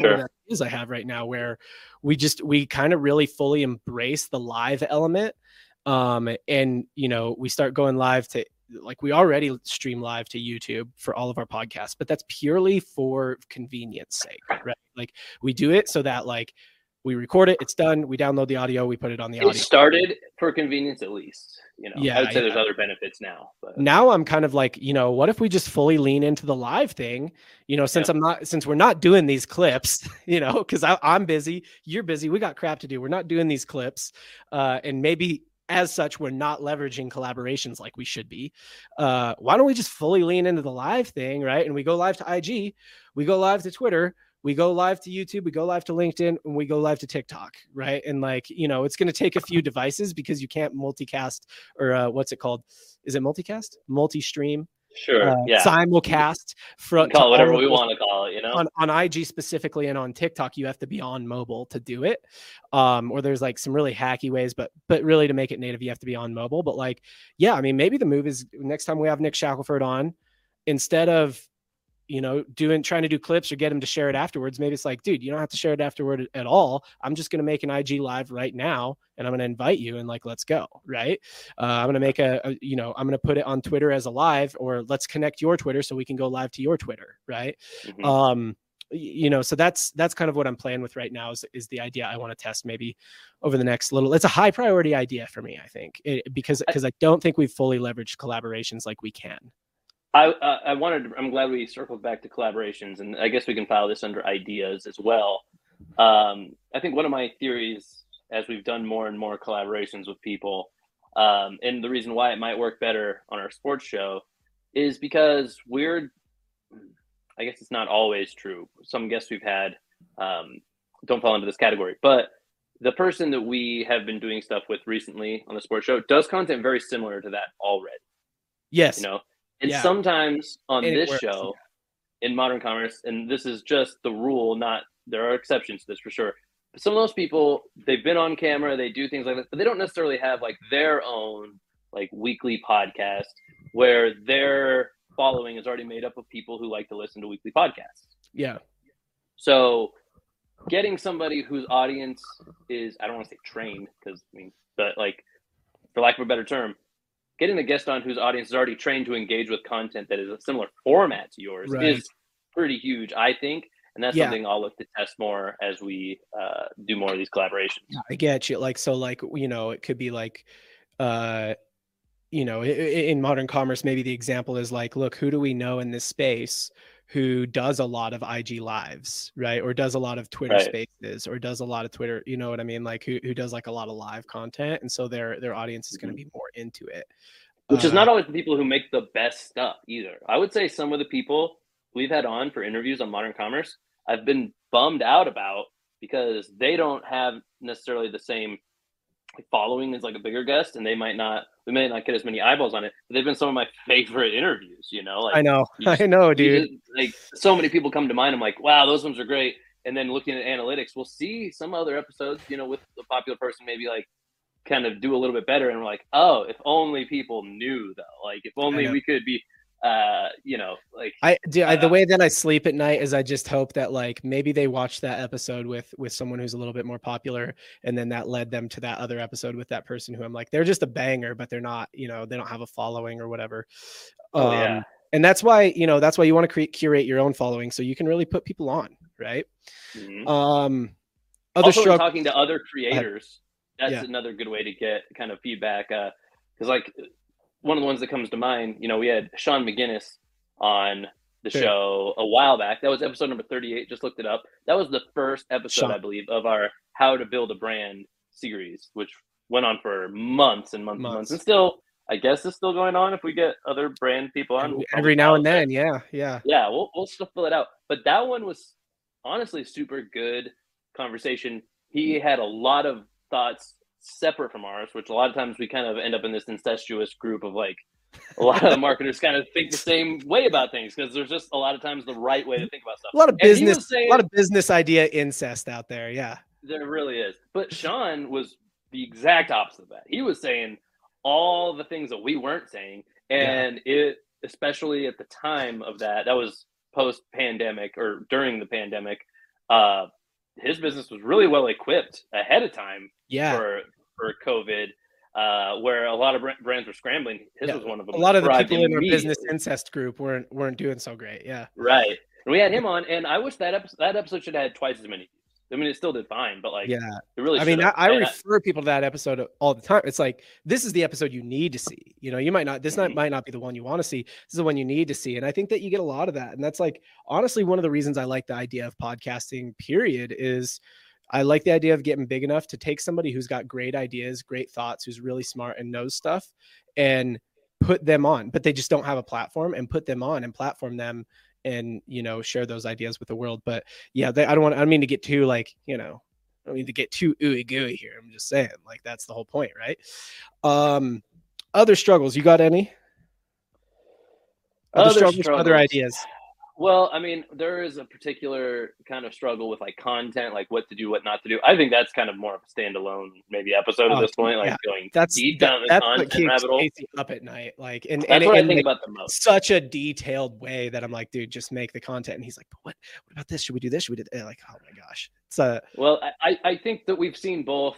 Sure. is i have right now where we just we kind of really fully embrace the live element um and you know we start going live to like we already stream live to YouTube for all of our podcasts, but that's purely for convenience sake, right? Like we do it so that like we record it, it's done, we download the audio, we put it on the it audio. started for convenience at least. You know, Yeah, I would say there's other benefits now, but Now I'm kind of like, you know, what if we just fully lean into the live thing? You know, since Yep. I'm not, since we're not doing these clips, you know, because I'm busy, you're busy, we got crap to do. We're not doing these clips, uh, and maybe as such, we're not leveraging collaborations like we should be. Uh, why don't we just fully lean into the live thing, right? And we go live to IG, we go live to Twitter, we go live to YouTube, we go live to LinkedIn, and we go live to TikTok, right? And like, you know, it's going to take a few devices because you can't multicast or uh, what's it called? Is it multicast? Multi-stream, sure, uh, yeah, simulcast from call whatever we want to call it. You know, on, on IG specifically and on TikTok, you have to be on mobile to do it. Um, or there's like some really hacky ways, but but really to make it native, you have to be on mobile. But like, yeah, I mean, maybe the move is next time we have Nick Shackelford on, instead of you know doing trying to do clips or get him to share it afterwards, maybe it's like, dude, you don't have to share it afterward at all. I'm just gonna make an IG live right now, and I'm gonna invite you, and like, let's go, right? Uh, I'm gonna make a, a, you know, I'm gonna put it on Twitter as a live, or let's connect your Twitter so we can go live to your Twitter, right? Mhm. um you know so that's that's kind of what i'm playing with right now is, is the idea i want to test maybe over the next little it's a high priority idea for me i think it, because because i don't think we've fully leveraged collaborations like we can I uh, I wanted. I'm glad we circled back to collaborations, and I guess we can file this under ideas as well. Um, I think one of my theories, as we've done more and more collaborations with people, um, and the reason why it might work better on our sports show, is because we're. I guess it's not always true. Some guests we've had um, don't fall into this category, but the person that we have been doing stuff with recently on the sports show does content very similar to that already. yes You know, and Yeah. sometimes on And this works, show, in modern commerce, and this is just the rule. Not there are exceptions to this for sure. But some of those people, they've been on camera, they do things like this, but they don't necessarily have like their own like weekly podcast where their following is already made up of people who like to listen to weekly podcasts. yeah So getting somebody whose audience is I don't want to say trained because I mean, but like for lack of a better term, getting a guest on whose audience is already trained to engage with content that is a similar format to yours Right. is pretty huge, I think. And that's Yeah. something I'll look to test more as we uh, do more of these collaborations. I get you. Like so, like you know, it could be like, uh, you know, in modern commerce, maybe the example is like, look, who do we know in this space who does a lot of IG lives, right, or does a lot of Twitter Right. Spaces, or does a lot of Twitter, you know what I mean, like who who does like a lot of live content, and so their their audience is going to be more into it. Which is Uh, not always the people who make the best stuff either. I would say some of the people we've had on for interviews on modern commerce, I've been bummed out about because they don't have necessarily the same following is like a bigger guest, and they might not we may not get as many eyeballs on it. But they've been some of my favorite interviews. You know, like I know, just- I know, dude. just- like so many people come to mind. I'm like, wow, those ones are great. And then looking at analytics, we'll see some other episodes, you know, with a popular person maybe like kind of do a little bit better. And we're like, oh, if only people knew though. Like if only we could be uh, you know, like I do. I, the Uh, way that I sleep at night is I just hope that like maybe they watched that episode with with someone who's a little bit more popular, and then that led them to that other episode with that person who I'm like they're just a banger, but they're not. You know, they don't have a following or whatever. oh Um, yeah. And that's why you know that's why you want to create curate your own following so you can really put people on, right? Mhm. Um, other also in talking to other creators that's Yeah. another good way to get kind of feedback Uh because like one of the ones that comes to mind you know we had sean mcginnis on the Sure. show a while back. That was episode number 38. Just looked it up. That was the first episode, Sean. I believe, of our How to Build a Brand series, which went on for months and months and Months. months. And still, I guess it's still going on if we get other brand people on. Every, every now and then, yeah, yeah. Yeah, we'll, we'll still fill it out. But that one was honestly super good conversation. He mm. had a lot of thoughts separate from ours, which a lot of times we kind of end up in this incestuous group of like a lot of marketers kind of think the same way about things because there's just a lot of times the right way to think about stuff. A lot of And he was business, saying- a lot of business idea incest out there. Yeah, There really is. But Sean was the exact opposite of that. He was saying all the things that we weren't saying. And it, especially at the time of that, that was post pandemic or during the pandemic, uh, his business was really well equipped ahead of time yeah. for, for COVID, uh, where a lot of brands were scrambling. His Yeah. was one of them. A lot of the people in our business incest group weren't weren't doing so great. Yeah, Right. And we had him on, and I wish that episode, that episode should have had twice as many. I mean, it still did fine, but like, yeah. it really I mean, I. I refer people to that episode all the time. It's like this is the episode you need to see. You know, you might not. This not, Mhm. might not be the one you want to see. This is the one you need to see. And I think that you get a lot of that. And that's like honestly one of the reasons I like the idea of podcasting. Period is. I like the idea of getting big enough to take somebody who's got great ideas, great thoughts, who's really smart and knows stuff, and put them on. But they just don't have a platform, and put them on and platform them, and you know share those ideas with the world. But yeah, they, I don't want. I don't mean to get too like you know I don't mean to get too ooey gooey here. I'm just saying, like that's the whole point, right? Um, other struggles. You got any? Other, Other struggles, other ideas. Well, I mean, there is a particular kind of struggle with like content, like what to do, what not to do. I think that's kind of more of a standalone maybe episode Oh, at this point, like yeah. going That's deep that- down the that's what content keeps rabbit hole. Casey up at night. Like, and That's and, what I and think like, about the most. such a detailed way that I'm like, dude, just make the content. And he's like, but what? What about this? Should we do this? Should we do? That? Like, oh my gosh, it's a Well, I, I think that we've seen both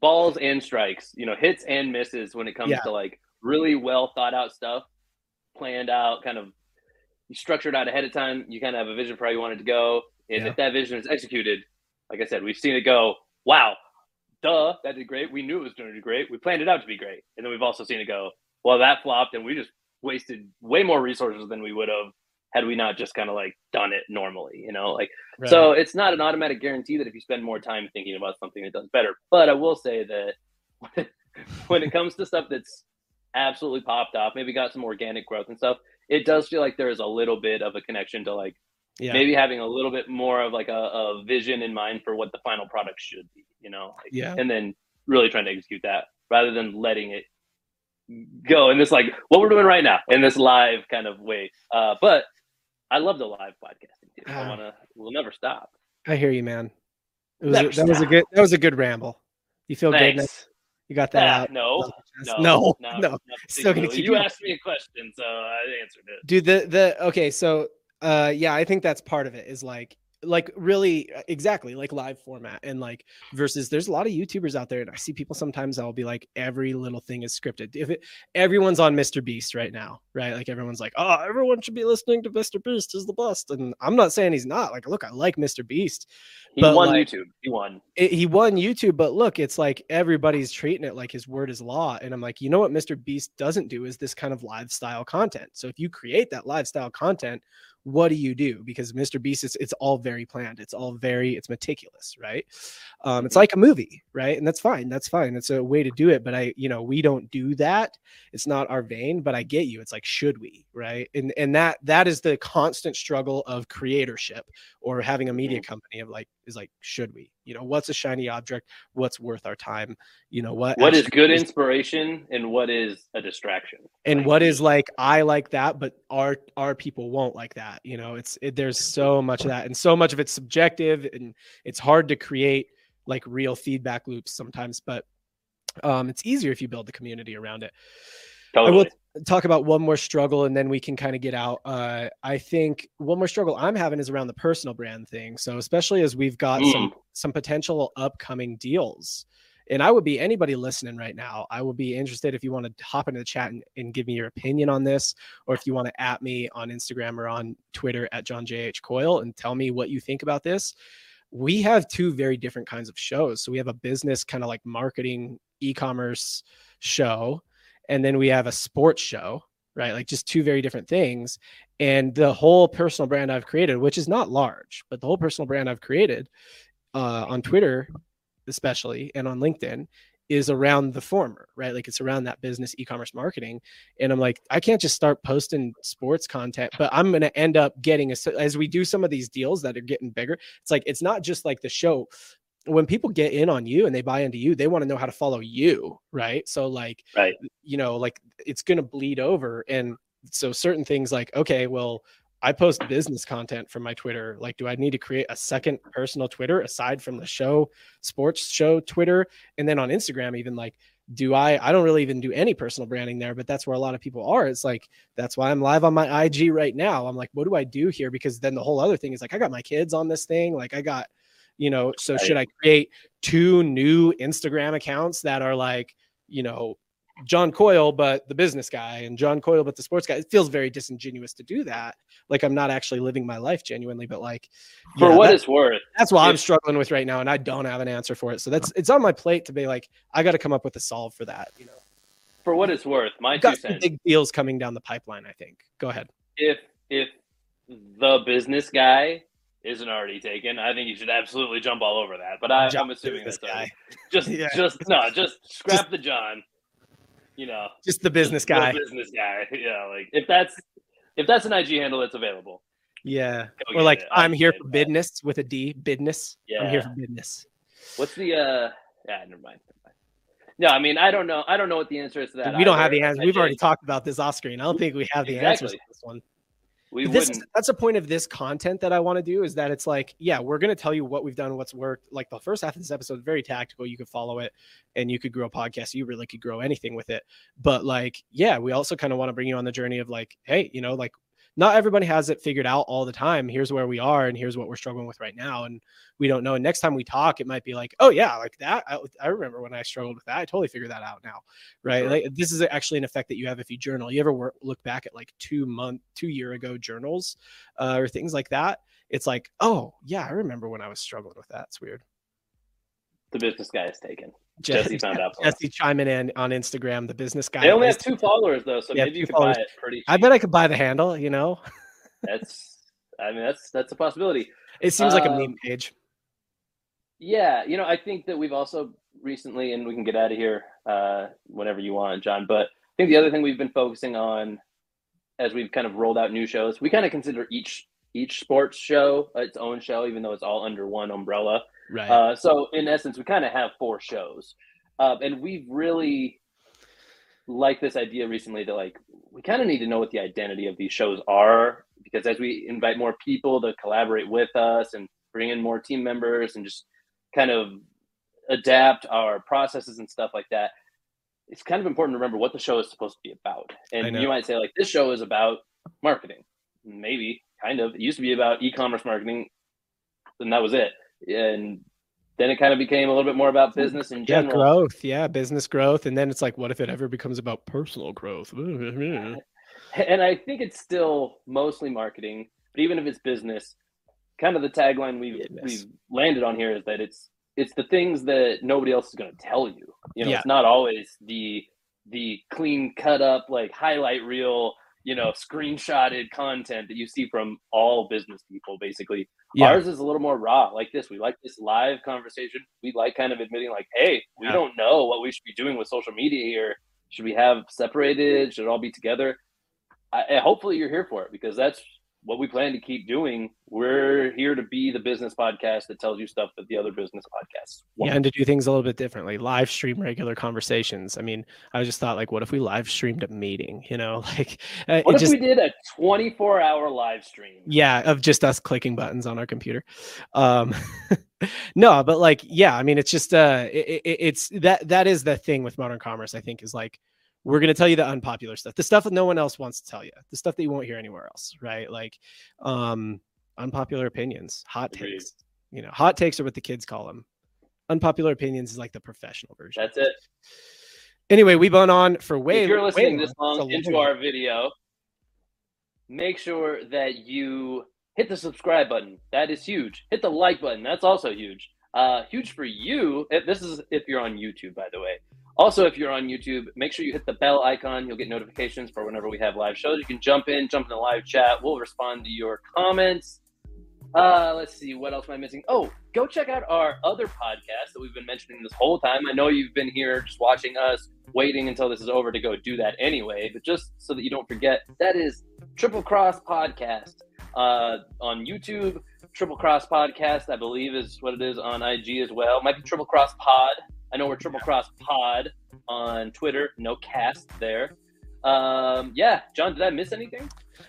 balls and strikes, you know, hits and misses when it comes Yeah. to like really well thought out stuff, planned out, kind of you structure it out ahead of time. You kind of have a vision for how you want it to go. And Yeah. if that vision is executed, like I said, we've seen it go, wow, duh, that did great. We knew it was going to do great. We planned it out to be great. And then we've also seen it go, well, that flopped and we just wasted way more resources than we would have had we not just kind of like done it normally, you know, like so it's not an automatic guarantee that if you spend more time thinking about something, it does better. But I will say that when it comes to stuff that's absolutely popped off, maybe got some organic growth and stuff, it does feel like there is a little bit of a connection to like yeah, maybe having a little bit more of like a, a vision in mind for what the final product should be, you know, like, yeah. and then really trying to execute that rather than letting it go in this like what we're doing right now in this live kind of way. Uh, but I love the live podcasting. Too. I Ah. want to. We'll never stop. I hear you, man. It was Never that was a good that was a good ramble. You feel good? now? You got that Ah, out? no, no, no, no. Still gonna keep You you- asked me a question, so I answered it. dude the the okay so uh yeah i think that's part of it is like like really uh, exactly like live format and like versus there's a lot of youtubers out there and i see people sometimes i'll be like every little thing is scripted if it everyone's on mr beast right now right like everyone's like oh everyone should be listening to mr beast is the best and i'm not saying he's not like look i like mr beast He won like- YouTube. He won. it, he won YouTube, but look, it's like everybody's treating it like his word is law. And I'm like, you know what Mr. Beast doesn't do is this kind of lifestyle content. So if you create that lifestyle content, what do you do? Because Mr. Beast is it's all very planned. It's all very it's meticulous, right? Um, it's like a movie, right? And that's fine. That's fine. It's a way to do it. But I, you know, we don't do that. It's not our vein. But I get you. It's like should we, right? And and that that is the constant struggle of creatorship or having a media company of like is like should we? You know what's a shiny object? What's worth our time? You know what What is good inspiration and what is a distraction? and Like, what is like i like that but our our people won't like that you know? It's it, there's so much of that and so much of it's subjective and it's hard to create like real feedback loops sometimes but um it's easier if you build the community around it. Totally. Talk about one more struggle and then we can kind of get out. Uh, I think one more struggle I'm having is around the personal brand thing. So especially as we've got some some potential upcoming deals. And I would be anybody listening right now. I would be interested if you want to hop into the chat and, and give me your opinion on this, or if you want to at me on Instagram or on Twitter at John JH Coyle and tell me what you think about this. We have two very different kinds of shows. So we have a business kind of like marketing e-commerce show and then we have a sports show right like just two very different things And the whole personal brand I've created, which is not large, but the whole personal brand I've created uh, on Twitter, especially, and on LinkedIn is around the former, right? Like it's around that business e-commerce marketing. And I'm like, I can't just start posting sports content, but I'm going to end up getting a, as we do some of these deals that are getting bigger. It's like, it's not just like the show. When people get in on you and they buy into you, they want to know how to follow you, right? So like, right. you know, like it's going to bleed over. And so certain things like, okay, well, I post business content from my Twitter. Like, do I need to create a second personal Twitter aside from the show, sports show Twitter? And then on Instagram, even like, do I, I don't really even do any personal branding there, but that's where a lot of people are. It's like, that's why I'm live on my IG right now. I'm like, what do I do here? Because then the whole other thing is like, I got my kids on this thing. Like, I got, you know, so right. should I create two new Instagram accounts that are like, you know, John Coyle, but the business guy, and John Coyle, but the sports guy. It feels very disingenuous to do that. Like I'm not actually living my life genuinely, but like for yeah, what it's worth. That's what I'm struggling with right now, and I don't have an answer for it. So that's it's on my plate to be like, I got to come up with a solve for that. You know, for what it's worth, my got some big deals coming down the pipeline. I think. Go ahead. If if the business guy isn't already taken, I think you should absolutely jump all over that. But I, am assuming this guy. Just, yeah. just no, just scrap just, the John you know, just the business guy. The business guy. Yeah, like if that's if that's an IG handle that's available. Yeah. Or like it. I'm here for business with a D, business. Yeah. I'm here for business. What's the uh yeah, never mind. No, I mean I don't know. I don't know what the answer is to that. We don't have the answer. We've already talked about this off screen. I don't think we have the exactly. answers to this one we this is, that's a point of this content that I want to do is that it's like, yeah, we're going to tell you what we've done, what's worked. Like the first half of this episode, very tactical. You could follow it and you could grow a podcast. You really could grow anything with it. But like, yeah, we also kind of want to bring you on the journey of like, hey, you know, like not everybody has it figured out all the time. Here's where we are, and here's what we're struggling with right now. And we don't know. And next time we talk, it might be like, oh yeah, like that. I, I remember when I struggled with that. I totally figured that out now, right? Sure. Like this is actually an effect that you have if you journal. You ever work, look back at like two month, two year ago journals, uh, or things like that? It's like, oh yeah, I remember when I was struggling with that. It's weird. The business guy is taken. Jesse found out. Jesse chiming in on Instagram. The business guy. They only have two followers though, so maybe you could followers. buy it pretty. Cheap. I bet I could buy the handle. You know. that's. I mean, that's that's a possibility. It seems like a meme um, page. Yeah, you know, I think that we've also recently, and we can get out of here uh, whenever you want, John. But I think the other thing we've been focusing on as we've kind of rolled out new shows, we kind of consider each each sports show its own show, even though it's all under one umbrella. Right. Uh, so in essence, we kind of have four shows, uh, and we've really liked this idea recently that like we kind of need to know what the identity of these shows are because as we invite more people to collaborate with us and bring in more team members and just kind of adapt our processes and stuff like that it's kind of important to remember what the show is supposed to be about. And you might say like this show is about marketing. Maybe kind of it used to be about e-commerce marketing and that was it and then it kind of became a little bit more about business and yeah, growth. Yeah, business growth. And then it's like, what if it ever becomes about personal growth? and I think it's still mostly marketing, but even if it's business, kind of the tagline we've we've landed on here is that it's it's the things that nobody else is going to tell you. You know, yeah. it's not always the the clean cut up like highlight reel you know screenshotted content that you see from all business people basically. Yeah. ours is a little more raw like this. We like this live conversation. We like kind of admitting like hey we yeah. don't know what we should be doing with social media here. Should we have separated? Should it all be together? I, hopefully you're here for it because that's what we plan to keep doing. We're here to be the business podcast that tells you stuff that the other business podcasts. Want. Yeah, and to do things a little bit differently. Live stream regular conversations. I mean, I just thought like, what if we live streamed a meeting? You know, like uh, what if just, we did a 24 hour live stream? Yeah, of just us clicking buttons on our computer. Um, no, but like, yeah, I mean, it's just uh, it, it, it's that that is the thing with modern commerce. I think is like we're going to tell you the unpopular stuff the stuff that no one else wants to tell you the stuff that you won't hear anywhere else right? Like um unpopular opinions hot Agreed. takes you know hot takes are what the kids call them unpopular opinions is like the professional version. That's it. Anyway we've been on for way if you're listening this long. Into our video make sure that you hit the subscribe button. That is huge. Hit the like button. That's also huge. Uh huge for you. If this is if you're on youtube by the way Also, if you're on YouTube, make sure you hit the bell icon. You'll get notifications for whenever we have live shows. You can jump in, jump in the live chat. We'll respond to your comments. Uh, let's see, what else am I missing? Oh, go check out our other podcast that we've been mentioning this whole time. I know you've been here just watching us, waiting until this is over to go do that anyway, but just so that you don't forget, that is Triple Cross Podcast uh, on YouTube. Triple Cross Podcast, I believe, is what it is on IG as well. Might be Triple Cross Pod. I know we're Triple Cross Pod on Twitter. No cast there. Um, yeah, John, did I miss anything?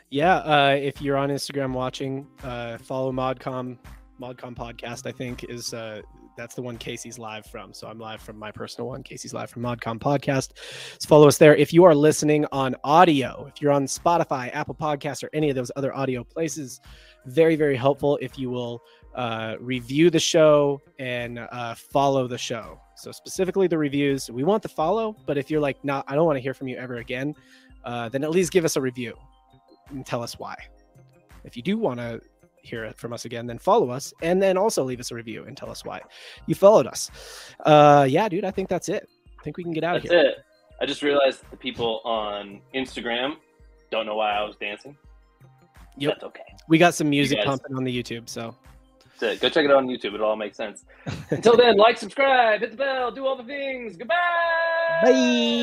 Yeah, uh, if you're on Instagram watching, uh, follow Modcom. Modcom podcast, I think, is uh, that's the one Casey's live from. So I'm live from my personal one. Casey's live from Modcom podcast. So follow us there. If you are listening on audio, if you're on Spotify, Apple Podcasts, or any of those other audio places, very very helpful if you will uh, review the show and uh, follow the show. So specifically the reviews, we want the follow. But if you're like, nah, I don't want to hear from you ever again, uh, then at least give us a review and tell us why. If you do want to hear it from us again, then follow us and then also leave us a review and tell us why you followed us. Uh, yeah, dude, I think that's it. I think we can get out That's of here. That's it. I just realized the people on Instagram don't know why I was dancing. Yep. That's okay. We got some music guys- pumping on the YouTube, so That's it. Go check it out on YouTube. It all makes sense. Until then, like, subscribe, hit the bell, do all the things. Goodbye. bye.